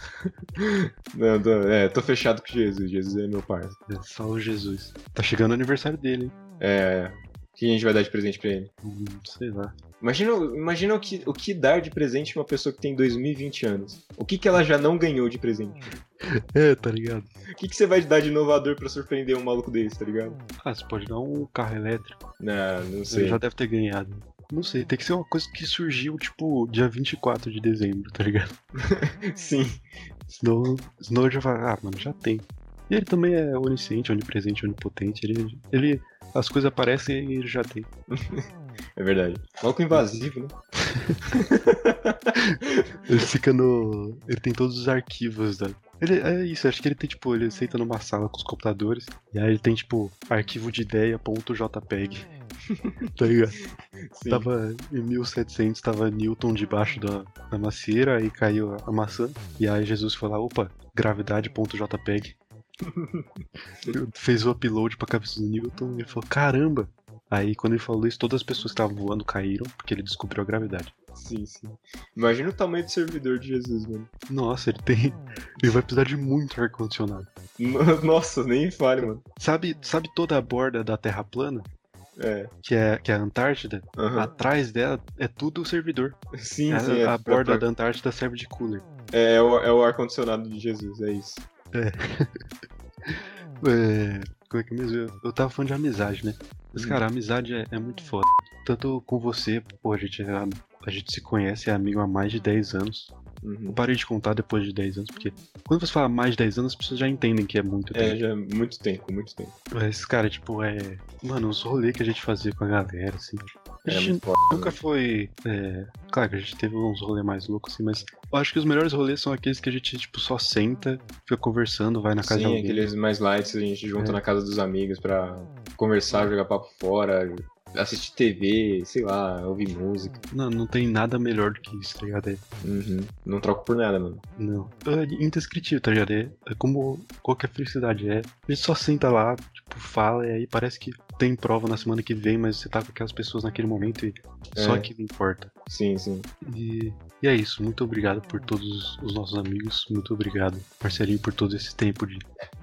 Não, tô, é, tô fechado com Jesus. Jesus é meu parceiro. É só o Jesus. Tá chegando o aniversário dele, hein? É. O que a gente vai dar de presente pra ele? Hum, sei lá. Imagina, imagina o, que, o que dar de presente pra uma pessoa que tem 2020 anos. O que, que ela já não ganhou de presente? É, tá ligado? O que, que você vai dar de inovador pra surpreender um maluco desse, tá ligado? Ah, você pode dar um carro elétrico. Não, não Ele sei. já deve ter ganhado. Não sei, tem que ser uma coisa que surgiu, tipo, dia 24 de dezembro, tá ligado? Sim. Senão, senão eu já vai, ah, mano, já tem. E ele também é onisciente, onipresente, onipotente. Ele, ele as coisas aparecem e ele já tem. É verdade. Maluco invasivo, né? Ele fica no. Ele tem todos os arquivos da. Ele, é isso, acho que ele tem, tipo, ele senta numa sala com os computadores, e aí ele tem, tipo, arquivo de ideia.jpg. tá ligado? Sim. Tava em 1700, tava Newton debaixo da, da macieira, aí caiu a, a maçã, e aí Jesus foi lá, opa, gravidade.jpg. Fez o upload pra cabeça do Newton e ele falou, caramba! Aí quando ele falou isso, todas as pessoas que estavam voando caíram, porque ele descobriu a gravidade. Sim, sim. Imagina o tamanho do servidor de Jesus, mano. Nossa, ele tem. Ele vai precisar de muito ar-condicionado. No- Nossa, nem fale, mano. Sabe, sabe toda a borda da Terra plana? É. Que é, que é a Antártida? aham. Atrás dela é tudo o servidor. Sim, A, sim. é a borda pra- da Antártida serve de cooler. É, é o, é o ar-condicionado de Jesus, é isso. É, como é que é mesmo? Eu, eu tava falando de amizade, né? Mas, Hum. cara, a amizade é, é muito foda. Tanto com você, pô, a gente, é- a gente se conhece, é amigo há mais de 10 anos. Eu Uhum. parei de contar depois de 10 anos, porque quando você fala mais de 10 anos, as pessoas já entendem que é muito tempo. É, já é muito tempo, muito tempo. Mas, cara, tipo, é. Mano, os rolês que a gente fazia com a galera, assim. A É gente foda. nunca foi. é, Claro que a gente teve uns rolês mais loucos, assim, mas eu acho que os melhores rolês são aqueles que a gente, tipo, só senta, fica conversando, vai na casa de Sim, alguém. aqueles mais lights a gente junta É. na casa dos amigos pra conversar, jogar papo fora, assistir TV, sei lá, ouvir música. Não, não tem nada melhor do que isso, tá ligado? É, Uhum. Não troco por nada, mano. não. É indescritível, tá ligado? É, é como qualquer felicidade é. A gente só senta lá, tipo, fala, e aí parece que tem prova na semana que vem, mas você tá com aquelas pessoas naquele momento e só É. aquilo importa. Sim, sim. E, e é isso. Muito obrigado por todos os nossos amigos. Muito obrigado, parceirinho, por todo esse tempo de,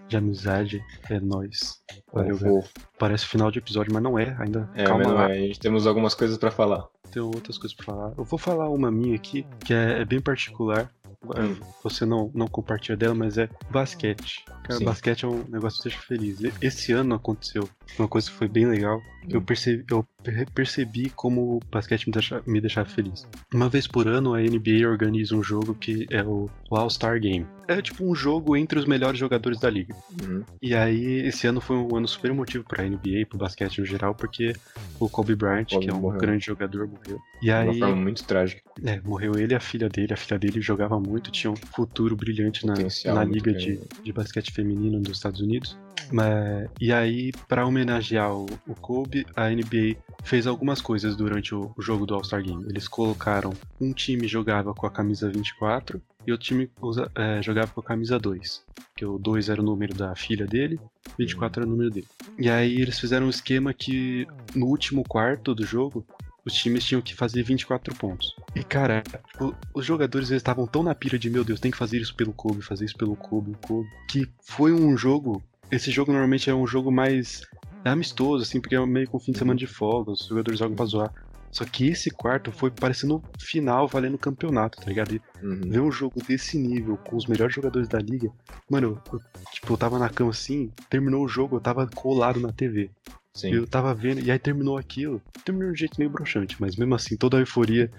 de amizade. É nóis. Valeu. Parece final de episódio, mas não é. Ainda É, calma lá. é, a gente temos algumas coisas pra falar. Tem outras coisas pra falar. Eu vou falar uma minha aqui, que é, é bem particular. Hum. Você não, não compartilha dela, mas é basquete. Cara, Sim. basquete é um negócio que deixa feliz. Esse ano aconteceu uma coisa que foi bem legal. Eu Hum. percebi, eu per- percebi como o basquete me, deixa, me deixava feliz. Uma vez por ano, a NBA organiza um jogo que é o, o All-Star Game. É tipo um jogo entre os melhores jogadores da liga. Uhum. E aí, esse ano foi um ano super emotivo pra NBA, pro basquete no geral, porque o Kobe Bryant, Kobe que é um morreu. grande jogador, morreu. E De uma aí, forma muito trágica. é, morreu ele e a filha dele. A filha dele jogava muito, tinha um futuro brilhante na, na liga de, de basquete feminino dos Estados Unidos. Mas, e aí, pra homenagear o, o Kobe, a NBA fez algumas coisas durante o, o jogo do All-Star Game. Eles colocaram um time jogava com a camisa 24 e outro time usa- é, jogava com a camisa 2. Que o 2 era o número da filha dele, 24 era o número dele. E aí eles fizeram um esquema que no último quarto do jogo os times tinham que fazer 24 pontos. E cara, tipo, os jogadores eles estavam tão na pira de meu Deus, tem que fazer isso pelo Kobe, fazer isso pelo Kobe, Kobe, que foi um jogo. Esse jogo normalmente é um jogo mais amistoso, assim, porque é meio com fim de semana de folga, os jogadores jogam pra zoar. Só que esse quarto foi parecendo final valendo campeonato, tá ligado? E Uhum. ver um jogo desse nível, com os melhores jogadores da liga, mano, eu, tipo, eu tava na cama assim, terminou o jogo, eu tava colado na TV. Sim. Eu tava vendo, e aí terminou aquilo. Terminou de um jeito meio broxante, mas mesmo assim, toda a euforia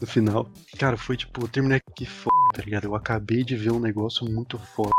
no final. Cara, foi tipo, eu terminei aqui foda, tá ligado? Eu acabei de ver um negócio muito foda.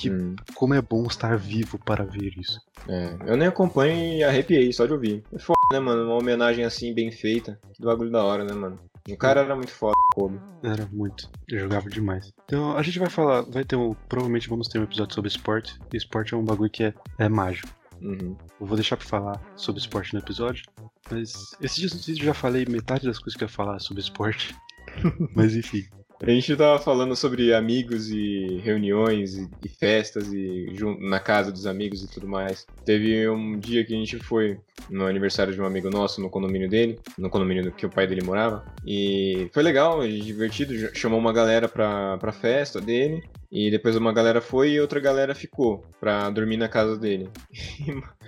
Que- Hum, Como é bom estar vivo para ver isso. é. Eu nem acompanho e arrepiei só de ouvir. É foda, né, mano? Uma homenagem assim, bem feita. Que bagulho da hora, né, mano? O cara era muito foda, Kobe. Era muito. Eu jogava demais. Então a gente vai falar, vai ter um. Provavelmente vamos ter um episódio sobre esporte. E esporte é um bagulho que é, é mágico. Uhum. Eu vou deixar pra falar sobre esporte no episódio. Mas esses dias no vídeo eu já falei metade das coisas que eu ia falar sobre esporte. mas enfim. A gente tava falando sobre amigos e reuniões e, e festas e na casa dos amigos e tudo mais. Teve um dia que a gente foi no aniversário de um amigo nosso no condomínio dele, no condomínio que o pai dele morava. E foi legal, divertido. Chamou uma galera pra, pra festa dele. E depois uma galera foi e outra galera ficou pra dormir na casa dele.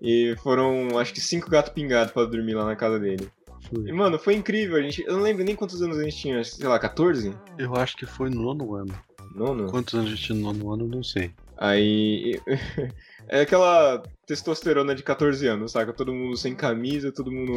E foram, acho que cinco gatos pingados pra dormir lá na casa dele. Foi. E, mano, foi incrível. A gente, eu não lembro nem quantos anos a gente tinha, sei lá, 14? Eu acho que foi no nono ano. Nono? Quantos anos a gente tinha no nono ano, eu não sei. Aí. É aquela testosterona de 14 anos, saca? Todo mundo sem camisa, todo mundo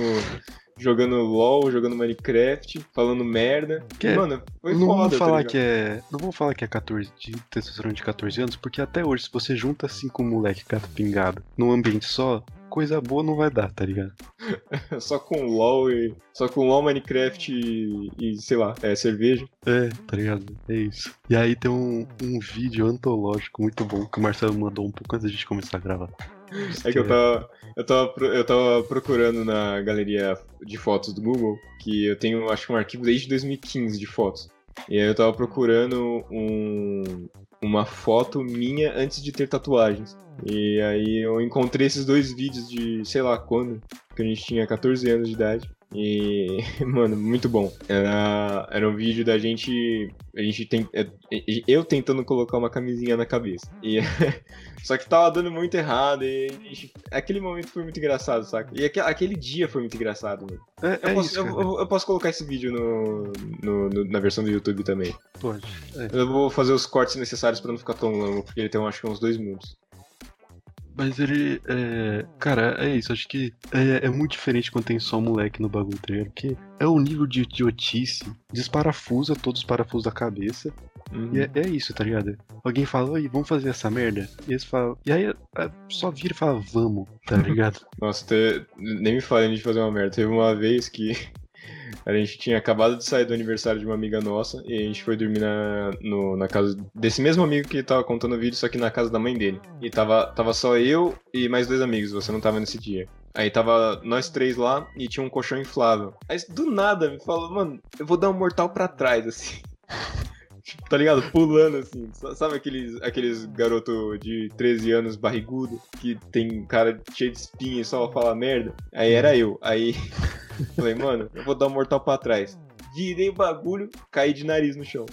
jogando LOL, jogando Minecraft, falando merda. Que é- Mano, foi não foda. tá falar ligado? que é. Não vamos falar que é 14 de testosterona de 14 anos, porque até hoje, se você junta cinco moleque gato pingado num ambiente só, coisa boa não vai dar, tá ligado? Só com LOL e. Só com LOL, Minecraft e, e, sei lá, é, cerveja. É, tá ligado? É isso. E aí tem um, um vídeo antológico muito bom que o Marcelo mandou um pouco antes da gente começar a gravar. É que eu tava, eu tava, eu tava procurando na galeria de fotos do Google, que eu tenho, acho que um arquivo desde 2015 de fotos. E aí eu tava procurando um, uma foto minha antes de ter tatuagens. E aí eu encontrei esses dois vídeos de, sei lá quando, que a gente tinha 14 anos de idade. E, mano, muito bom. Era, era um vídeo da gente. A gente tem. Eu tentando colocar uma camisinha na cabeça. E só que tava dando muito errado. E gente- aquele momento foi muito engraçado, saca? E aque- aquele dia foi muito engraçado, mano. É, Eu, é posso, isso, eu- eu posso colocar esse vídeo no, no- no- na versão do YouTube também. Pode. É. Eu vou fazer os cortes necessários pra não ficar tão longo, porque ele tem, acho que, uns dois minutos. Mas ele. É... Cara, é isso. Acho que é, é muito diferente quando tem só moleque no bagulho, tá? Porque é um nível de idiotice. Desparafusa todos os parafusos da cabeça. E é, é isso, tá ligado? Alguém fala, oi, vamos fazer essa merda? E eles falam. E aí é, só vira e fala, vamos, tá ligado? Nossa, te- nem me falem de fazer uma merda. Teve uma vez que a gente tinha acabado de sair do aniversário de uma amiga nossa e a gente foi dormir na, no- na casa desse mesmo amigo que tava contando o vídeo, só que na casa da mãe dele. E tava, tava só eu e mais dois amigos, você não tava nesse dia. Aí tava nós três lá e tinha um colchão inflável. Aí do nada me falou, mano, eu vou dar um mortal pra trás, assim. Tá ligado? Pulando assim. Sa- Sabe aqueles, aqueles garoto de 13 anos barrigudo que tem cara cheio de espinha e só fala merda? Aí era eu. Aí falei, mano, eu vou dar um mortal pra trás. Virei o bagulho, caí de nariz no chão.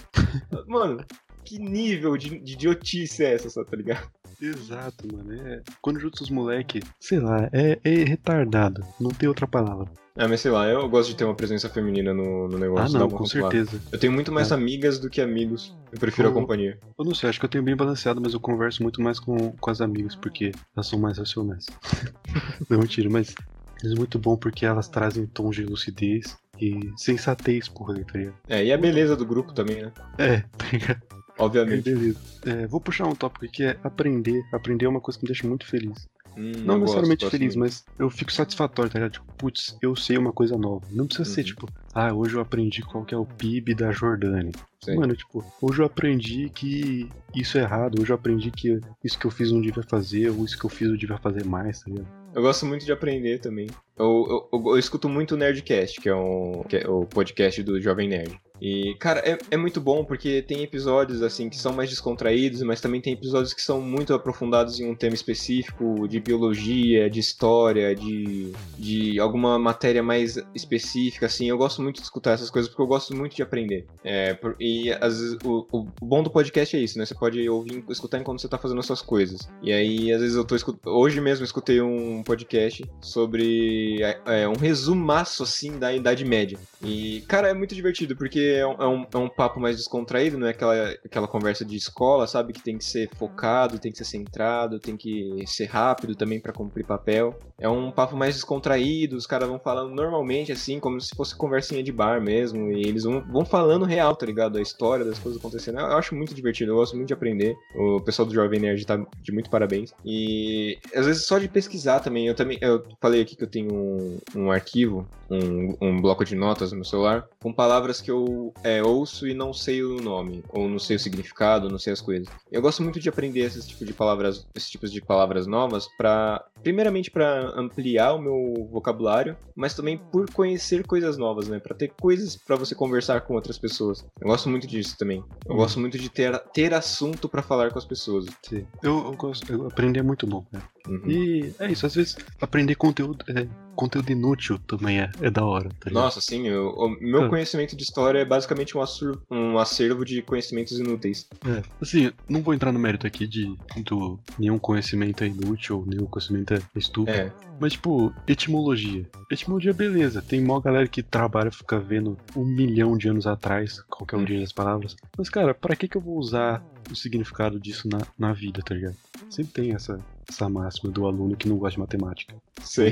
Mano, que nível de, de idiotice é essa, só, tá ligado? Exato, mano. É... Quando junta os moleque, sei lá, é, é retardado. Não tem outra palavra. Ah, mas sei lá, eu gosto de ter uma presença feminina no, no negócio. Ah, não, com controlada. certeza. Eu tenho muito mais É. amigas do que amigos. Eu prefiro a companhia. Eu não sei, acho que eu tenho bem balanceado, mas eu converso muito mais com, com as amigas, porque elas são mais racionais. não, mentira, mas é muito bom porque elas trazem tons de lucidez e sensatez por aí, tá ligado? É, e a beleza do grupo também, né? É, tá ligado? Obviamente. beleza. É, vou puxar um tópico aqui que é aprender. Aprender é uma coisa que me deixa muito feliz. Hum, Não eu necessariamente gosto, feliz, mas eu fico satisfatório, tá ligado? Tipo, putz, eu sei uma coisa nova. Não precisa ser Uhum. tipo, ah, hoje eu aprendi qual que é o PIB da Jordânia. Sim. Mano, tipo, hoje eu aprendi que isso é errado, hoje eu aprendi que isso que eu fiz dia vai fazer, ou isso que eu fiz dia vai fazer mais, tá ligado? Eu gosto muito de aprender também. Eu, eu, eu- eu escuto muito o Nerdcast, que é, um, que é o podcast do Jovem Nerd. E, cara, é, é muito bom porque tem episódios, assim, que são mais descontraídos, mas também tem episódios que são muito aprofundados em um tema específico, de biologia, de história, de, de alguma matéria mais específica, assim. Eu gosto muito de escutar essas coisas porque eu gosto muito de aprender. É, por, e vezes o, o bom do podcast é isso, né? Você pode ouvir, escutar enquanto você tá fazendo as suas coisas. E aí, às vezes eu tô escutando. Hoje mesmo eu escutei um podcast sobre é, é, um resumaço, assim, da Idade Média. E, cara, é muito divertido porque é um, é um, é um papo mais descontraído, não é aquela, aquela conversa de escola, sabe? Que tem que ser focado, tem que ser centrado, tem que ser rápido também para cumprir papel. É um papo mais descontraído, os caras vão falando normalmente, assim, como se fosse conversinha de bar mesmo. E eles vão, vão falando real, tá ligado? A história das coisas acontecendo. Eu acho muito divertido, eu gosto muito de aprender. O pessoal do Jovem Nerd tá de muito parabéns. E às vezes só de pesquisar também. Eu também eu falei aqui que eu tenho um, um arquivo, um, um bloco de notas no meu celular, com palavras que eu é, ouço e não sei o nome, ou não sei o significado, não sei as coisas. Eu gosto muito de aprender esses tipos de palavras, esses tipos de palavras novas para primeiramente para ampliar o meu vocabulário, mas também por conhecer coisas novas, né? Para ter coisas para você conversar com outras pessoas. Eu gosto muito disso também. Eu uhum. gosto muito de ter, ter assunto para falar com as pessoas. Sim. Eu, eu gosto, eu aprender é muito bom, né? Uhum. E é isso, às vezes aprender conteúdo, é, conteúdo inútil também é, é da hora. Tá Nossa, sim, eu, o meu ah. conhecimento de história é basicamente um, assur, um acervo de conhecimentos inúteis. É, assim, não vou entrar no mérito aqui de do, nenhum conhecimento é inútil, nenhum conhecimento é estúpido. É. Mas, tipo, etimologia. Etimologia, beleza. Tem mó galera que trabalha, fica vendo um milhão de anos atrás qual é a origem das palavras. Mas, cara, para que, que eu vou usar o significado disso na, na vida, tá ligado? Sempre tem essa, essa máxima do aluno que não gosta de matemática. Sim.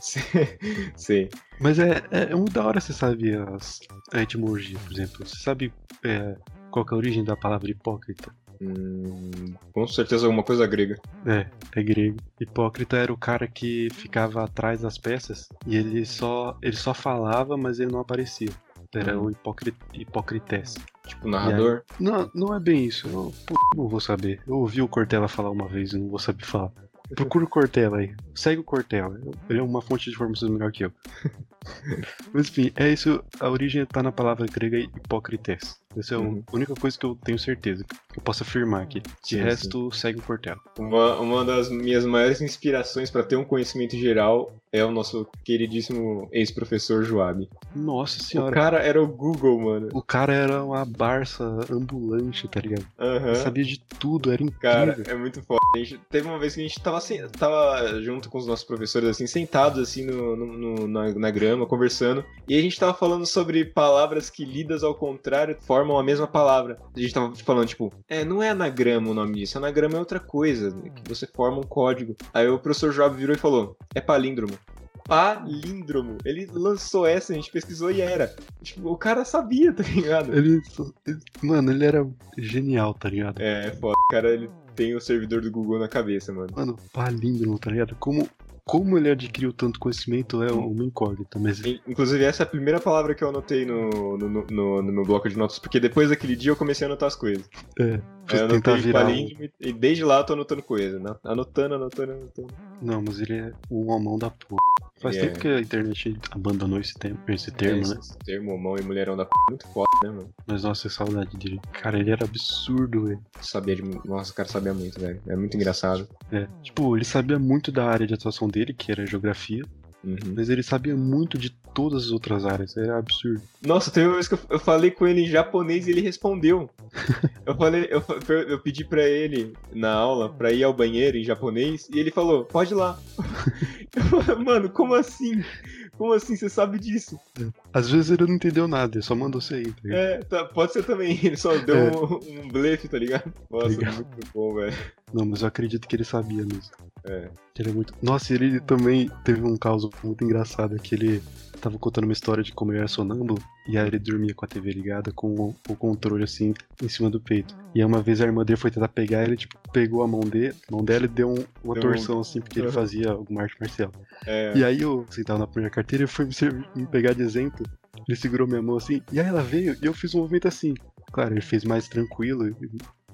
Sim. Mas é, é, é muito da hora você saber as, a etimologia, por exemplo. Você sabe é, qual é a origem da palavra hipócrita? Hum, com certeza alguma coisa grega. É, é grego. Hipócrita era o cara que ficava atrás das peças e ele só, ele só falava, mas ele não aparecia. Era hum. o hipócrit, hipocrités. Tipo, narrador? Não, não é bem isso. Eu pô, não vou saber. Eu ouvi o Cortella falar uma vez e não vou saber falar. Procura o Cortella aí. Segue o Cortella. Ele é uma fonte de informações melhor que eu. Mas enfim, é isso. A origem tá na palavra grega hipócrites. Essa é a uhum. única coisa que eu tenho certeza. Que eu posso afirmar aqui. De sim, resto, sim. segue o Cortella. Uma, uma das minhas maiores inspirações para ter um conhecimento geral é o nosso queridíssimo ex-professor Joab. Nossa senhora. O cara era o Google, mano. O cara era uma Barça ambulante, tá ligado? Uhum. sabia de tudo, era incrível. Cara, é muito foda. Gente, teve uma vez que a gente tava, assim, tava junto com os nossos professores, assim, sentados assim no, no, no na, na grama, conversando. E a gente tava falando sobre palavras que lidas ao contrário formam a mesma palavra. A gente tava falando, tipo, é, não é anagrama o nome disso, anagrama é outra coisa, que você forma um código. Aí o professor Job virou e falou, é palíndromo palíndromo. Ele lançou essa, a gente pesquisou e era. Tipo, o cara sabia, tá ligado? Ele, mano, ele era genial, tá ligado? É, foda. O cara, ele tem o servidor do Google na cabeça, mano. Mano, palíndromo, tá ligado? Como como ele adquiriu tanto conhecimento é uma incógnita, mas... Inclusive, essa é a primeira palavra que eu anotei no, no, no, no meu bloco de notas, porque depois daquele dia eu comecei a anotar as coisas. É, eu tentar virar um... e desde lá eu tô anotando coisa, né? Anotando, anotando, anotando. Não, mas ele é um homão da porra. Faz tempo que a internet abandonou esse, tempo, esse termo, é, né? Esse termo, homão e mulherão da p... muito foda, né, mano? Mas nossa, saudade dele. Cara, ele era absurdo, velho. Sabia de. Nossa, o cara sabia muito, velho. É muito engraçado. É. Tipo, ele sabia muito da área de atuação dele, que era geografia. Uhum. Mas ele sabia muito de todas as outras áreas, era absurdo. Nossa, teve uma vez que eu, falei com ele em japonês e ele respondeu. eu falei, eu, eu pedi para ele na aula pra ir ao banheiro em japonês e ele falou, pode ir lá. Mano, como assim? Como assim você sabe disso? Às vezes ele não entendeu nada, ele só mandou você ir. Tá é, tá, pode ser também, ele só deu é. um, um blefe, tá ligado? Nossa, Legal. muito bom, velho. Não, mas eu acredito que ele sabia mesmo. É. Ele é muito. Nossa, ele também teve um caso muito engraçado que ele tava contando uma história de como ele era sonâmbulo e aí ele dormia com a TV ligada com o, o, controle assim em cima do peito. E aí uma vez a irmã dele foi tentar pegar ele, tipo, pegou a mão dele, a mão dela e deu um, uma deu torção assim, porque ele fazia alguma arte marcial. É. E aí eu sentava na primeira carteira e foi me pegar de exemplo. Ele segurou minha mão assim, e aí ela veio e eu fiz um movimento assim. Claro, ele fez mais tranquilo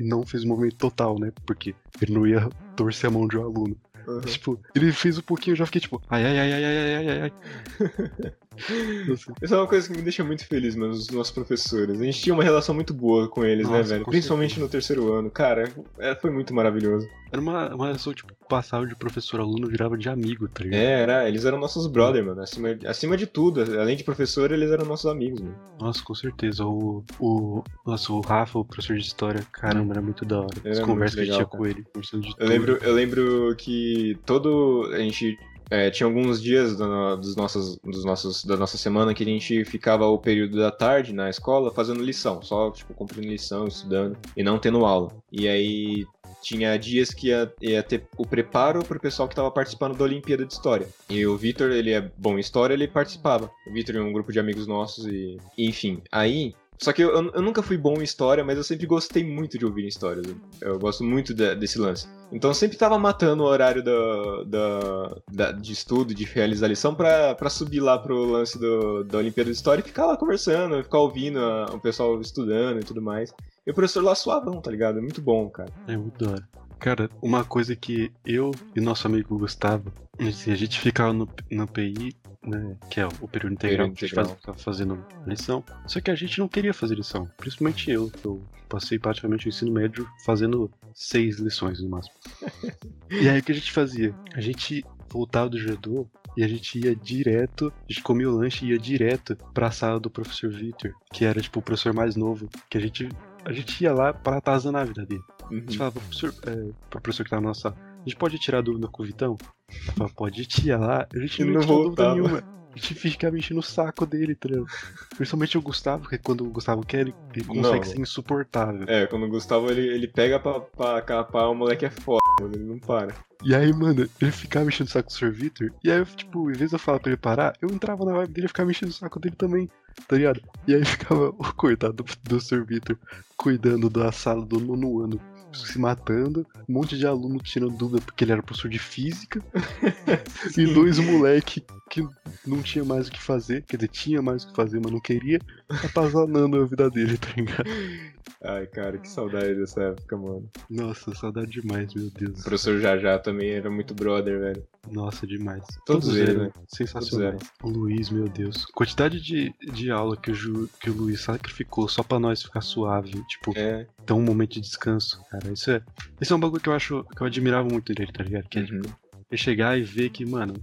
e não fez o movimento total, né? Porque ele não ia torcer a mão de um aluno. Uhum. Tipo, ele fez um pouquinho, eu já fiquei tipo, ai, ai, ai, ai, ai, ai, ai. Isso é uma coisa que me deixa muito feliz, mano, os nossos professores. A gente tinha uma relação muito boa com eles, né, Nossa, velho? com Principalmente certeza. no terceiro ano. Cara, é, foi muito maravilhoso. Era uma, uma relação, tipo, passava de professor-aluno, virava de amigo, tá ligado? É, era, eles eram nossos brother, mano. Acima, acima de tudo, além de professor, eles eram nossos amigos, mano. Nossa, com certeza. O, o, nossa, o Rafa, o professor de história, caramba, era muito da hora. As conversas que a gente tinha com ele, conversando de Eu tudo. lembro, eu lembro que todo. A gente. É, tinha alguns dias do- dos nossos, dos nossos, da nossa semana que a gente ficava o período da tarde na escola fazendo lição, só tipo cumprindo lição, estudando e não tendo aula. E aí tinha dias que ia, ia ter o preparo pro pessoal que tava participando da Olimpíada de História. E o Vitor, ele é bom em História, ele participava. O Vitor e um grupo de amigos nossos e enfim, aí... Só que eu, eu nunca fui bom em História, mas eu sempre gostei muito de ouvir histórias. Eu gosto muito de- desse lance. Então eu sempre tava matando o horário da, da, da- de estudo, de realizar lição, pra, pra subir lá pro lance do, da Olimpíada de História e ficar lá conversando, ficar ouvindo a- o pessoal estudando e tudo mais. E o professor lá suavão, tá ligado? É muito bom, cara. É muito da hora. Cara, uma coisa que eu e nosso amigo Gustavo, a gente ficava no, no PI, né, que é o período integral, Período que a gente faz, ficava fazendo lição, só que a gente não queria fazer lição, principalmente eu, que eu passei praticamente o ensino médio fazendo seis lições no máximo. e aí o que a gente fazia? A gente voltava do judô e a gente ia direto, a gente comia o lanche e ia direto pra sala do professor Victor, que era tipo o professor mais novo, que a gente a gente ia lá pra atazanar a vida dele. A gente falava, professor, é, pro professor que tava na nossa sala, a gente pode tirar dúvida com o Vitão? Pode tirar lá. A gente não, não tinha dúvida nenhuma. A gente ficava enchendo o saco dele, tá ligado? Principalmente o Gustavo, que quando o Gustavo quer, ele, ele consegue Não. ser insuportável. É, quando o Gustavo ele, ele pega pra, pra capar, o moleque é foda, mano, ele não para. E aí, mano, ele ficava enchendo o saco do Sr. Victor. E aí, eu, tipo, em vez de eu falar pra ele parar, eu entrava na vibe dele e ficava enchendo o saco dele também, tá ligado? E aí ficava o coitado do, do Sr. Victor cuidando da sala do nono ano, se matando, um monte de aluno tirando dúvida porque ele era professor de física, e dois moleque que não tinha mais o que fazer, quer dizer, tinha mais o que fazer, mas não queria, atazanando a vida dele, tá ligado? Ai, cara, que saudade dessa época, mano. Nossa, saudade demais, meu O Deus. professor Jajá também era muito brother, velho. Nossa, demais. Todos eles, né? Sensacional. O Luiz, meu Deus. Quantidade de, de aula que o, Ju, que o Luiz sacrificou só pra nós ficar suave. Tipo, É. ter um momento de descanso, cara. Isso é. Isso é um bagulho que eu acho que eu admirava muito dele, tá ligado? Que é Uhum. é chegar e ver que, mano.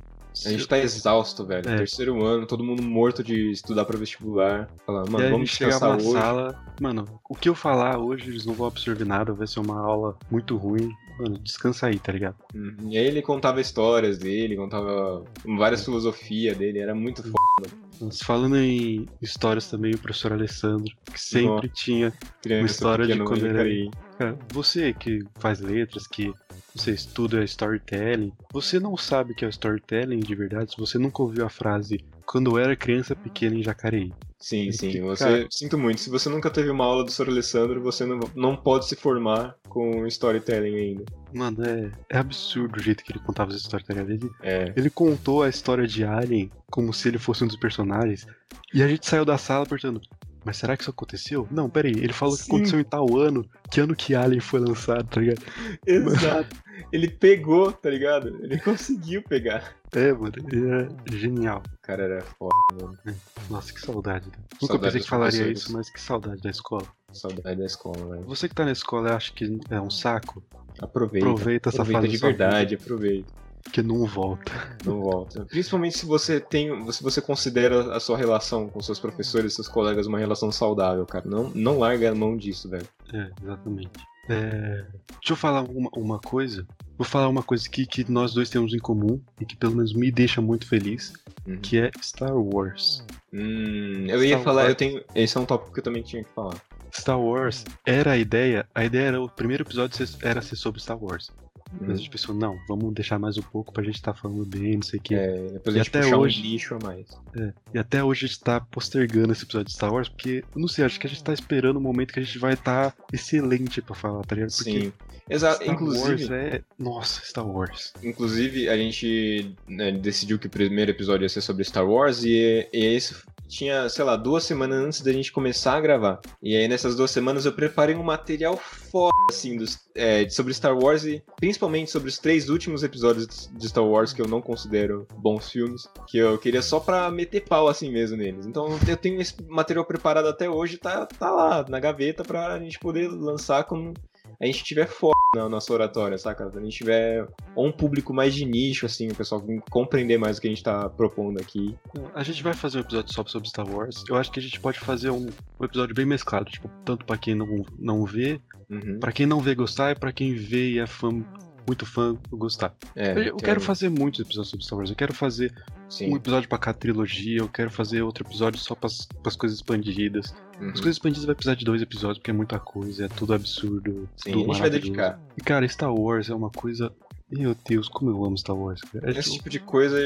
A gente tá exausto, velho. É. Terceiro ano, todo mundo morto de estudar pra vestibular. Falando, e mano, aí vamos na hoje. sala, mano, o que eu falar hoje eles não vão absorver nada, vai ser uma aula muito ruim. Mano, descansa aí, tá ligado? Uhum. E aí ele contava histórias dele, contava várias filosofias dele, era muito foda. Mas falando em histórias também, o professor Alessandro, que sempre tinha Criança história de quando Jacareí. Cara, você que faz letras, que você estuda storytelling, você não sabe o que é o storytelling de verdade se você nunca ouviu a frase quando eu era criança pequena em Jacareí. Sim, sim. Que- Você, cara- sinto muito. Se você nunca teve uma aula do Sr. Alessandro, você não, não pode se formar com storytelling ainda. Mano, é, é absurdo o jeito que ele contava as histórias, tá ligado? Ele, É. ele contou a história de Alien como se ele fosse um dos personagens, e a gente saiu da sala perguntando. Mas será que isso aconteceu? Não, peraí, ele falou que Sim. aconteceu em tal ano, que ano que Alien foi lançado, tá ligado? Exato. Ele pegou, tá ligado? Ele conseguiu pegar. É, mano, ele é genial. O cara era foda, mano. Nossa, que saudade. né? Nunca pensei que falaria professores. isso, mas que saudade da escola. Saudade da escola, velho. Você que tá na escola e acha que é um saco, Aproveita. aproveita essa Aproveita fase de verdade, aproveita. vida, que não volta. Não volta. Principalmente se você tem. Se você considera a sua relação com seus professores, seus colegas, uma relação saudável, cara. Não, não larga a mão disso, velho. É, exatamente. É, Deixa eu falar uma, uma coisa. Vou falar uma coisa aqui que nós dois temos em comum e que pelo menos me deixa muito feliz, Uhum. que é Star Wars. Hum, eu ia Star falar, Wars. eu tenho. Esse é um tópico que eu também tinha que falar. Star Wars era a ideia, a ideia era o primeiro episódio ser- era ser sobre Star Wars. Mas a Hum. gente pensou, não, vamos deixar mais um pouco pra gente tá falando bem, não sei o que. É, depois E a gente até hoje- um lixo a mais. E até hoje a gente tá postergando esse episódio de Star Wars, porque, eu não sei, acho que a gente tá esperando o momento que a gente vai estar excelente pra falar, tá ligado? Porque Sim. Exato. Star Inclusive, Wars é. Nossa, Star Wars. inclusive, a gente né, decidiu que o primeiro episódio ia ser sobre Star Wars e, e esse, tinha, sei lá, duas semanas antes da gente começar a gravar. E aí nessas duas semanas eu preparei um material foda, assim, dos, é, sobre Star Wars e principalmente sobre os três últimos episódios de Star Wars que eu não considero bons filmes, que eu queria só pra meter pau assim mesmo neles. Então eu tenho esse material preparado até hoje, tá, tá lá na gaveta pra gente poder lançar quando a gente tiver foda na nossa oratória, saca? Quando a gente tiver um público mais de nicho, assim, o pessoal compreender mais o que a gente tá propondo aqui. A gente vai fazer um episódio só sobre Star Wars. Eu acho que a gente pode fazer um, um episódio bem mesclado, tipo, tanto pra quem não, não vê, Uhum. pra quem não vê gostar e pra quem vê e é fã, muito fã gostar. É, eu eu quero fazer muitos episódios sobre Star Wars. Eu quero fazer Sim. um episódio pra cada trilogia, eu quero fazer outro episódio só pras, pras coisas expandidas. Uhum. As coisas expandidas vai precisar de dois episódios, porque é muita coisa, é tudo absurdo. Sim, tudo a gente vai dedicar. E cara, Star Wars é uma coisa. Meu Deus, como eu amo Star Wars, cara. É Esse tipo- de coisa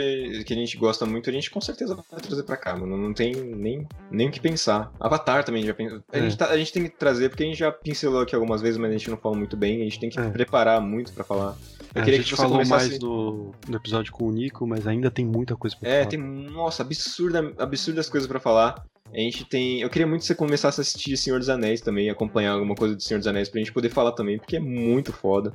que a gente gosta muito, a gente com certeza vai trazer pra cá, mano. Não tem nem, nem o que pensar. Avatar também já pensa. A, É. gente tá- a gente tem que trazer, porque a gente já pincelou aqui algumas vezes, mas a gente não fala muito bem. A gente tem que É. preparar muito pra falar. Eu É, queria a gente que você falou mais no, no episódio com o Nico, mas ainda tem muita coisa pra É, falar. tem, nossa, absurda, absurdas coisas pra falar. A gente tem. Eu queria muito que você começasse a assistir Senhor dos Anéis também, acompanhar alguma coisa do Senhor dos Anéis pra gente poder falar também, porque é muito foda.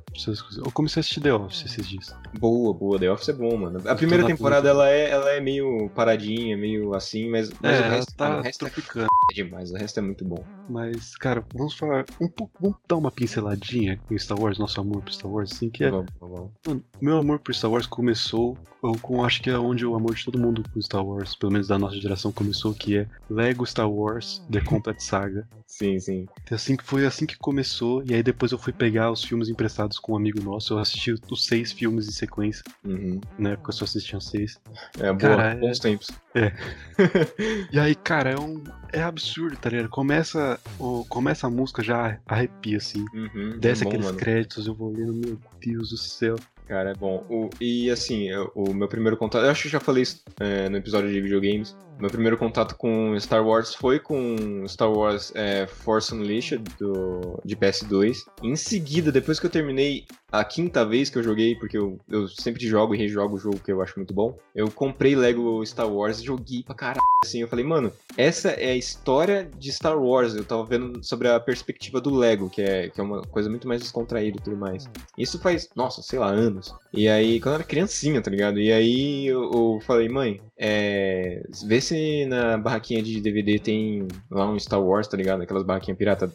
Eu comecei a assistir The Office esses dias. Boa, boa, The Office é bom, mano. A primeira temporada ela é, ela é meio paradinha, meio assim, mas, mas é, o resto, tá o resto é tropicando. f- demais, o resto é muito bom. Mas, cara, vamos falar um pouco. Vamos dar uma pinceladinha em Star Wars, nosso amor por Star Wars, assim, que é. Vamos, vamos. Mano, meu amor por Star Wars começou com, acho que é onde o amor de todo mundo com Star Wars, pelo menos da nossa geração, começou, que é Lego Star Wars The Complete Saga. Sim, sim. Assim que foi assim que começou, e aí depois eu fui pegar os filmes emprestados com um amigo nosso, eu assisti os seis filmes em sequência, Uhum. na época eu só assistia seis. É boa, Cara, é- bons tempos. E aí, cara, é um. É absurdo, tá ligado? Começa, o, começa a música, já arrepia, assim. Uhum. Desce é bom, aqueles mano. créditos, eu vou lendo, meu Deus do céu. Cara, é bom. O- e assim, eu- o meu primeiro contato. Eu acho que eu já falei isso é, no episódio de videogames. Meu primeiro contato com Star Wars foi com Star Wars é, Force Unleashed do, de PS2. Em seguida, depois que eu terminei a quinta vez que eu joguei, porque eu, eu sempre jogo e rejogo o jogo que eu acho muito bom, eu comprei Lego Star Wars e joguei pra caralho. Assim, eu falei, mano, essa é a história de Star Wars. Eu tava vendo sobre a perspectiva do Lego, que é, que é uma coisa muito mais descontraída e tudo mais. Isso faz, nossa, sei lá, anos. E aí, quando eu era criancinha, tá ligado? E aí eu, eu falei, mãe, é. Vê se na barraquinha de DVD tem lá um Star Wars, tá ligado? Aquelas barraquinhas pirata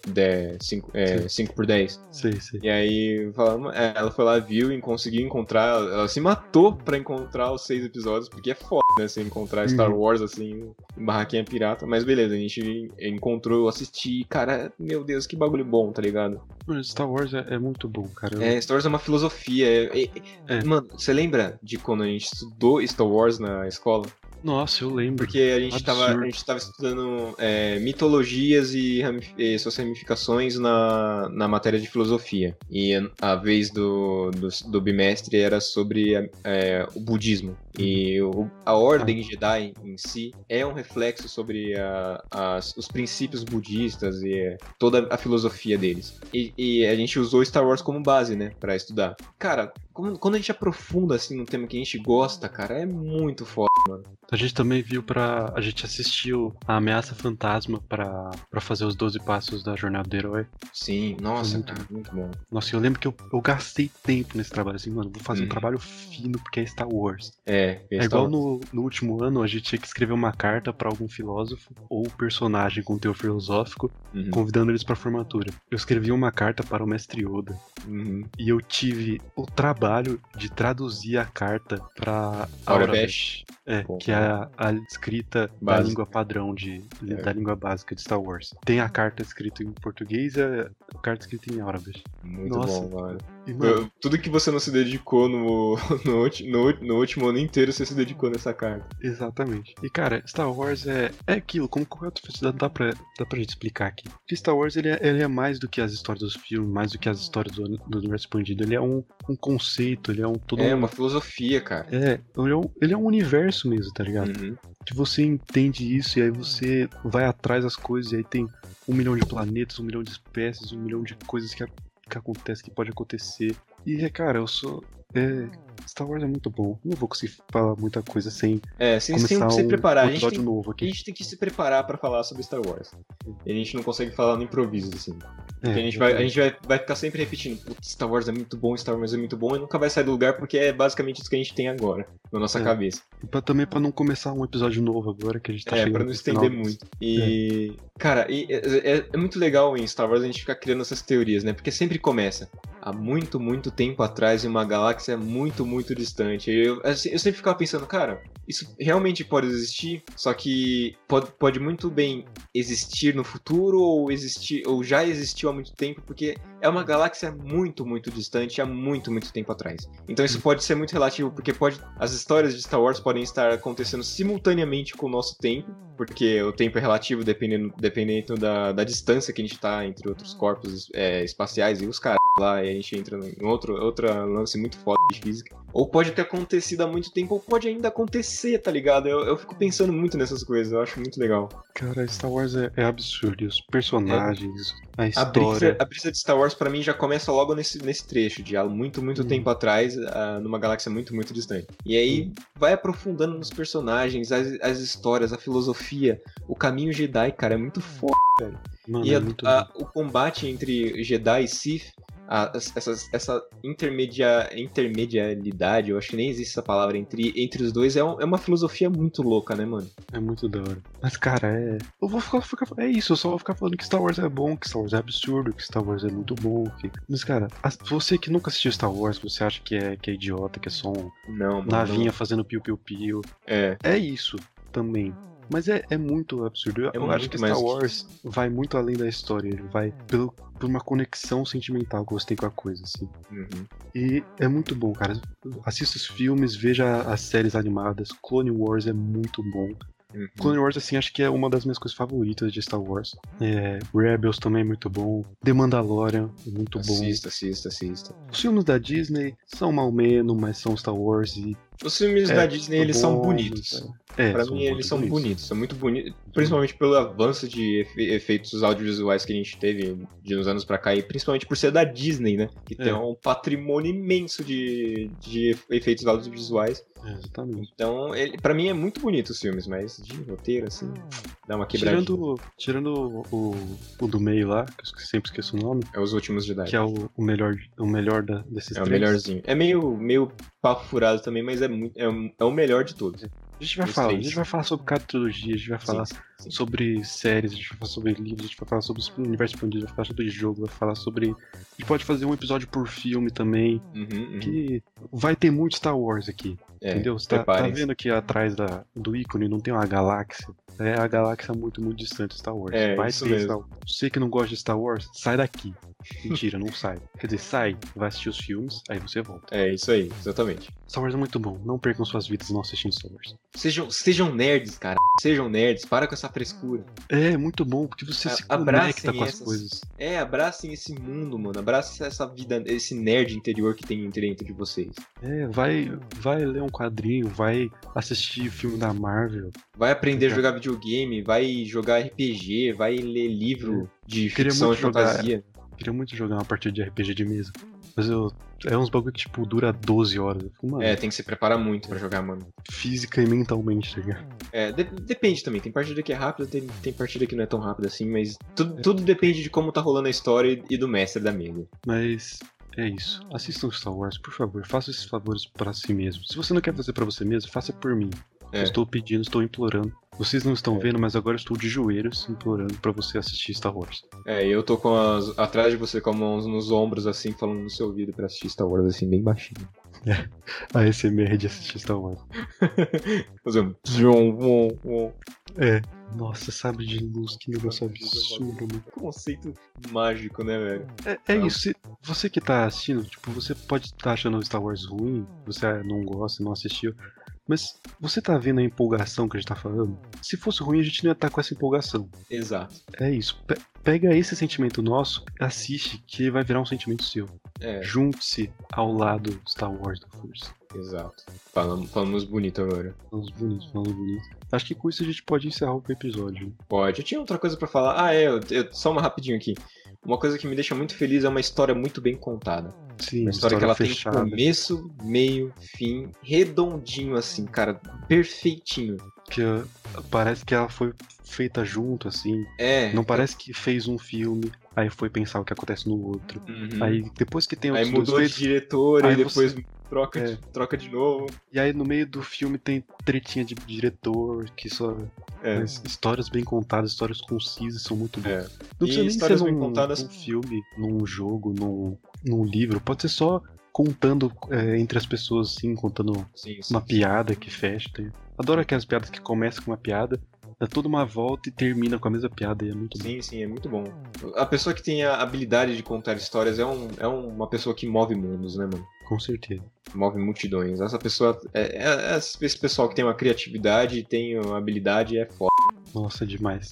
5 é, 5 por 10. Sei, sei. E aí falamos, é, ela foi lá, viu e conseguiu encontrar. Ela se matou pra encontrar os seis episódios, porque é foda, né? Você encontrar Star Uhum. Wars assim, em barraquinha pirata. Mas beleza, a gente encontrou, eu assisti. Cara, meu Deus, que bagulho bom, tá ligado? Mano, Star Wars é, é muito bom, cara. É, Star Wars é uma filosofia. é- é- É. Mano, você lembra de quando a gente estudou Star Wars na escola? Nossa, eu lembro. Porque a gente tava, a gente tava estudando é, mitologias e, e suas ramificações na, na matéria de filosofia. E a vez do, do, do bimestre era sobre é, o budismo. E o- a ordem Jedi em si é um reflexo sobre a- as- os princípios budistas e é, toda a filosofia deles. E, e a gente usou Star Wars como base, né, pra estudar. Cara, quando a gente aprofunda assim no tema que a gente gosta, cara, é muito foda. A gente também viu pra. A gente assistiu a Ameaça Fantasma pra, pra fazer os 12 passos da jornada do herói. Sim, nossa, muito cara, muito bom. Nossa, eu lembro que eu, eu gastei tempo nesse trabalho, assim, mano, vou fazer Uhum. um trabalho fino porque é Star Wars. É, É igual no, no último ano, a gente tinha que escrever uma carta pra algum filósofo ou personagem com teor filosófico, Uhum, convidando eles pra formatura. Eu escrevi uma carta para o mestre Yoda uhum. e eu tive o trabalho de traduzir a carta pra Aurabesh. É, Bom, que é a, a escrita da língua padrão de É. da língua básica de Star Wars. Tem a carta escrita em português e a, a carta escrita em Aurabesh. Muito Nossa. bom, mano. Mano, tudo que você não se dedicou no, no, no, no último ano inteiro, você se dedicou nessa carta. Exatamente. E cara, Star Wars é, é aquilo, como qualquer outra festividade, dá pra, dá pra gente explicar aqui. Que Star Wars ele é, ele é mais do que as histórias dos filmes, mais do que as histórias do, do universo expandido. Ele é um, um conceito, ele é um todo É um. uma filosofia, cara. É, ele é, um, ele é um universo mesmo, tá ligado? Uhum. Que você entende isso e aí você vai atrás das coisas e aí tem um milhão de planetas, um milhão de espécies, um milhão de coisas que, que acontecem, que pode acontecer. E, cara, eu sou. É, Star Wars é muito bom. Não vou conseguir falar muita coisa sem É, sem, sem começar se um preparar. A gente, tem, novo a aqui. gente tem que se preparar pra falar sobre Star Wars. E a gente não consegue falar no improviso, assim. É, a gente, vai, a gente vai, vai ficar sempre repetindo, "Putz, Star Wars é muito bom, Star Wars é muito bom, e nunca vai sair do lugar porque é basicamente isso que a gente tem agora, na nossa É. cabeça. Pra- também pra não começar um episódio novo agora, que a gente tá é, pra não estender final. muito. E, cara, e é, é- é muito legal em Star Wars a gente ficar criando essas teorias, né? Porque sempre começa há muito, muito tempo atrás em uma galáxia muito, muito distante. E Eu, assim, eu sempre ficava pensando, cara, isso realmente pode existir, só que pode, pode muito bem existir no futuro ou existir ou já existiu há muito tempo, porque é uma galáxia muito, muito distante há muito, muito tempo atrás. Então isso pode ser muito relativo, porque pode as histórias de Star Wars podem estar acontecendo simultaneamente com o nosso tempo, porque o tempo é relativo dependendo, dependendo da, da distância que a gente tá entre outros corpos é, espaciais e os caras lá, e a gente entra em outro, outra lance muito foda de física. Ou pode ter acontecido há muito tempo, ou pode ainda acontecer, tá ligado? Eu, eu fico pensando muito nessas coisas, eu acho muito legal. Cara, Star Wars é, é absurdo. Os personagens, a A história. brisa, a brisa de Star Wars pra mim já começa logo nesse, nesse trecho, de há muito, muito Hum. tempo atrás, ah, numa galáxia muito, muito distante. E aí vai aprofundando nos personagens, as, as histórias, a filosofia, o caminho Jedi, cara, é muito foda. Mano, E é a- muito a- o combate entre Jedi e Sith, a- essas- essa intermedia, intermedialidade, eu acho que nem existe essa palavra, entre, entre os dois, é, um- é uma filosofia muito louca, né, mano? É muito da hora. Mas, cara, é. Eu vou ficar, ficar- É isso, eu só vou ficar falando que Star Wars é bom, que Star Wars é absurdo, que Star Wars é muito bom. Que... Mas, cara, você que nunca assistiu Star Wars, você acha que é, que é idiota, que é só um Não, mano. navinha fazendo piu-piu-piu. É, É isso também. Mas é, é muito absurdo. Eu, É eu acho que Star que Wars vai muito além da história. Ele vai pelo, por uma conexão sentimental que você tem com a coisa, assim. uhum. E é muito bom, cara. Assista os filmes, veja as séries animadas. Clone Wars é muito bom. uhum. Clone Wars, assim, acho que é uma das minhas coisas favoritas de Star Wars. É, Rebels também é muito bom. The Mandalorian muito bom. Assista, assista, assista. Os filmes da Disney são mal menos, mas são Star Wars e. Os filmes é da Disney, eles são bons, bonitos. É, pra são mim, eles são bonitos. São muito bonitos. Principalmente pelo avanço de efe- efeitos audiovisuais que a gente teve de uns anos pra cá. E principalmente por ser da Disney, né? Que tem É. um patrimônio imenso de, de efeitos audiovisuais. É, exatamente. Então, ele, pra mim, é muito bonito os filmes. Mas de roteiro, assim, dá uma quebradinha. Tirando, tirando o, o do meio lá, que eu sempre esqueço o nome, É os últimos Jedi. que é o, o melhor, o melhor da, desses É o três. melhorzinho. É meio, meio papo furado também, mas é, muito, é, o- é o melhor de todos. A gente vai Os falar, a três. gente vai falar sobre cada trilogia, a gente vai falar Sim, sim. sobre séries, a gente vai falar sobre livros, a gente vai falar sobre o universo expandido, vai falar sobre jogo, vai falar sobre. A gente pode fazer um episódio por filme também, Uhum, uhum. que vai ter muito Star Wars aqui, É, entendeu? Você tá, tá vendo aqui atrás da, do ícone não tem uma galáxia? É a galáxia muito, muito distante de Star Wars. É, vai isso ter mesmo. Star Wars. Você que não gosta de Star Wars, sai daqui. Mentira, não sai. Quer dizer, sai, vai assistir os filmes, aí você volta. É isso aí, exatamente. Star Wars é muito bom, não percam suas vidas não assistindo Star Wars. Sejam, sejam nerds, cara. Sejam nerds, para com essa frescura. É, muito bom, porque você A- se conecta com as essas- coisas. É, abracem esse mundo, mano. Abracem essa vida, esse nerd interior que tem dentro de vocês. É, vai, vai ler um quadrinho, vai assistir filme da Marvel. Vai aprender a Exato. jogar videogame, vai jogar RPG, vai ler livro de Queria ficção e jogar- fantasia. Queria muito jogar uma partida de RPG de mesa. Mas eu. É uns bagulho que, tipo, dura 12 horas. Fico, É, tem que se preparar muito pra jogar, mano. física e mentalmente, tá ligado? É, de- depende também. Tem partida que é rápida, tem, tem partida que não é tão rápida assim, mas tudo, tudo depende de como tá rolando a história e- e do mestre da mesa. Mas é isso. Assistam Star Wars, por favor. Faça esses favores pra si mesmo. Se você não quer fazer pra você mesmo, faça por mim. É. Estou pedindo, estou implorando. Vocês não estão É. vendo, mas agora estou de joelhos implorando pra você assistir Star Wars. É, eu tô com as. atrás de você com as mãos nos ombros, assim, falando no seu ouvido pra assistir Star Wars, assim, bem baixinho. A SMR de assistir Star Wars. Fazendo. É. Nossa, sabre de luz, que negócio absurdo, mano. Conceito mágico, né, velho? É, é isso. Você que tá assistindo, tipo, você pode estar achando Star Wars ruim, você não gosta, não assistiu. Mas você tá vendo a empolgação que a gente tá falando? Se fosse ruim, a gente não ia estar com essa empolgação. Exato. É isso. Pe- pega esse sentimento nosso, assiste, que vai virar um sentimento seu. É, Junte-se ao lado Star Wars do Force. Exato. Falamos, falamos bonito agora. Falamos bonitos, falamos bonitos. Acho que com isso a gente pode encerrar o episódio. né? Pode. Eu tinha outra coisa pra falar. Ah, é, eu, eu- só uma rapidinho aqui. uma coisa que me deixa muito feliz é uma história muito bem contada. Sim, Uma história, que ela fechada. tem começo, meio, fim, redondinho assim, cara, perfeitinho. Que uh, parece que ela foi feita junto, assim. É. Não parece que fez um filme, aí foi pensar o que acontece no outro. Uhum. Aí depois que tem Aí outros dois mudou de diretor, aí e depois troca, É. de, troca de novo. E aí no meio do filme tem tretinha de diretor, que só. É. Histórias bem contadas, histórias concisas, são muito boas. É. Não E precisa nem histórias ser bem num, contadas- num filme, num jogo, num, num livro. Pode ser só contando é, entre as pessoas, assim, contando Sim, sim. uma piada que fecha. Adoro aquelas piadas que começam com uma piada, dá toda uma volta e termina com a mesma piada e é muito bom. Sim, sim, é muito bom. A pessoa que tem a habilidade de contar histórias é, um, é uma pessoa que move mundos, né, mano? Com certeza. Move multidões. Essa pessoa. É, é- é esse pessoal que tem uma criatividade e tem uma habilidade é foda. Nossa, demais.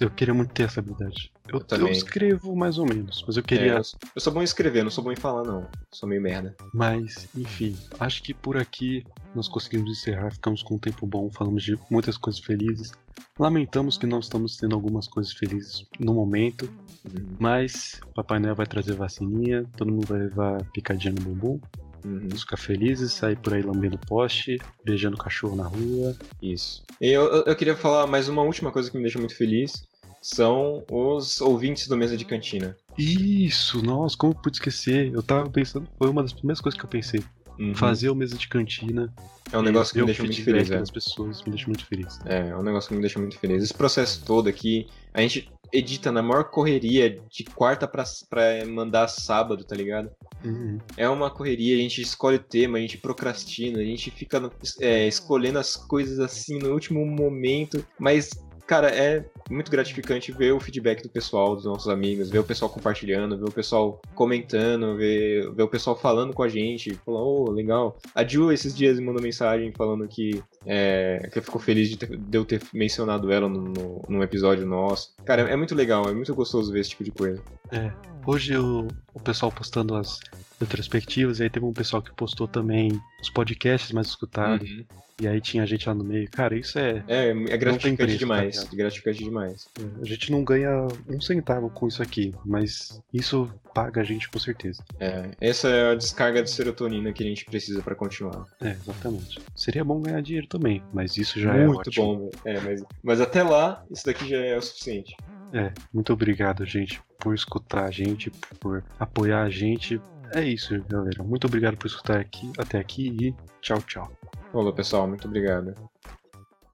Eu queria muito ter essa habilidade. Eu, Eu eu escrevo mais ou menos, mas eu É, queria. eu, eu sou bom em escrever, não sou bom em falar, não. Sou meio merda. Mas, enfim, acho que por aqui nós conseguimos encerrar. Ficamos com um tempo bom, falamos de muitas coisas felizes. Lamentamos que não estamos tendo algumas coisas felizes no momento, Uhum. mas Papai Noel vai trazer vacininha, todo mundo vai levar picadinha no bumbum, Uhum. ficar felizes, sair por aí lambendo poste, beijando cachorro na rua. Isso. E eu, eu, queria falar mais uma última coisa que me deixa muito feliz. São os ouvintes do Mesa de Cantina. Isso, nossa, como eu pude esquecer? Eu tava pensando, foi uma das primeiras coisas que eu pensei. Uhum. Fazer o mesa de cantina. É um negócio que me deixa muito feliz, das pessoas, me deixa muito feliz. É, é um negócio que me deixa muito feliz. Esse processo todo aqui, a gente edita na maior correria de quarta pra, pra mandar sábado, tá ligado? Uhum. É uma correria, a gente escolhe o tema, a gente procrastina, a gente fica é, escolhendo as coisas assim no último momento, mas. Cara, é muito gratificante ver o feedback do pessoal, dos nossos amigos, ver o pessoal compartilhando, ver o pessoal comentando, ver, ver o pessoal falando com a gente, falando, oh, legal. A Ju esses dias me mandou mensagem falando que, é, que ficou feliz de, ter- de eu ter mencionado ela no, no, num episódio nosso. Cara, é muito legal, é muito gostoso ver esse tipo de coisa. É. Hoje o, o pessoal postando as retrospectivas, e aí teve um pessoal que postou também os podcasts mais escutados, Uhum. E aí tinha gente lá no meio. Cara, isso é. É, é gratificante preço, tá demais. ligado? gratificante demais. A gente não ganha um centavo com isso aqui, mas isso paga a gente com certeza. É, essa é a descarga de serotonina que a gente precisa pra continuar. É, exatamente. Seria bom ganhar dinheiro também, mas isso já é Muito bom. É, mas, mas até lá, isso daqui já é o suficiente. É, muito obrigado, gente, por escutar a gente, por apoiar a gente. É isso, galera. Muito obrigado por escutar aqui até aqui e tchau, tchau. Falou, pessoal. Muito obrigado.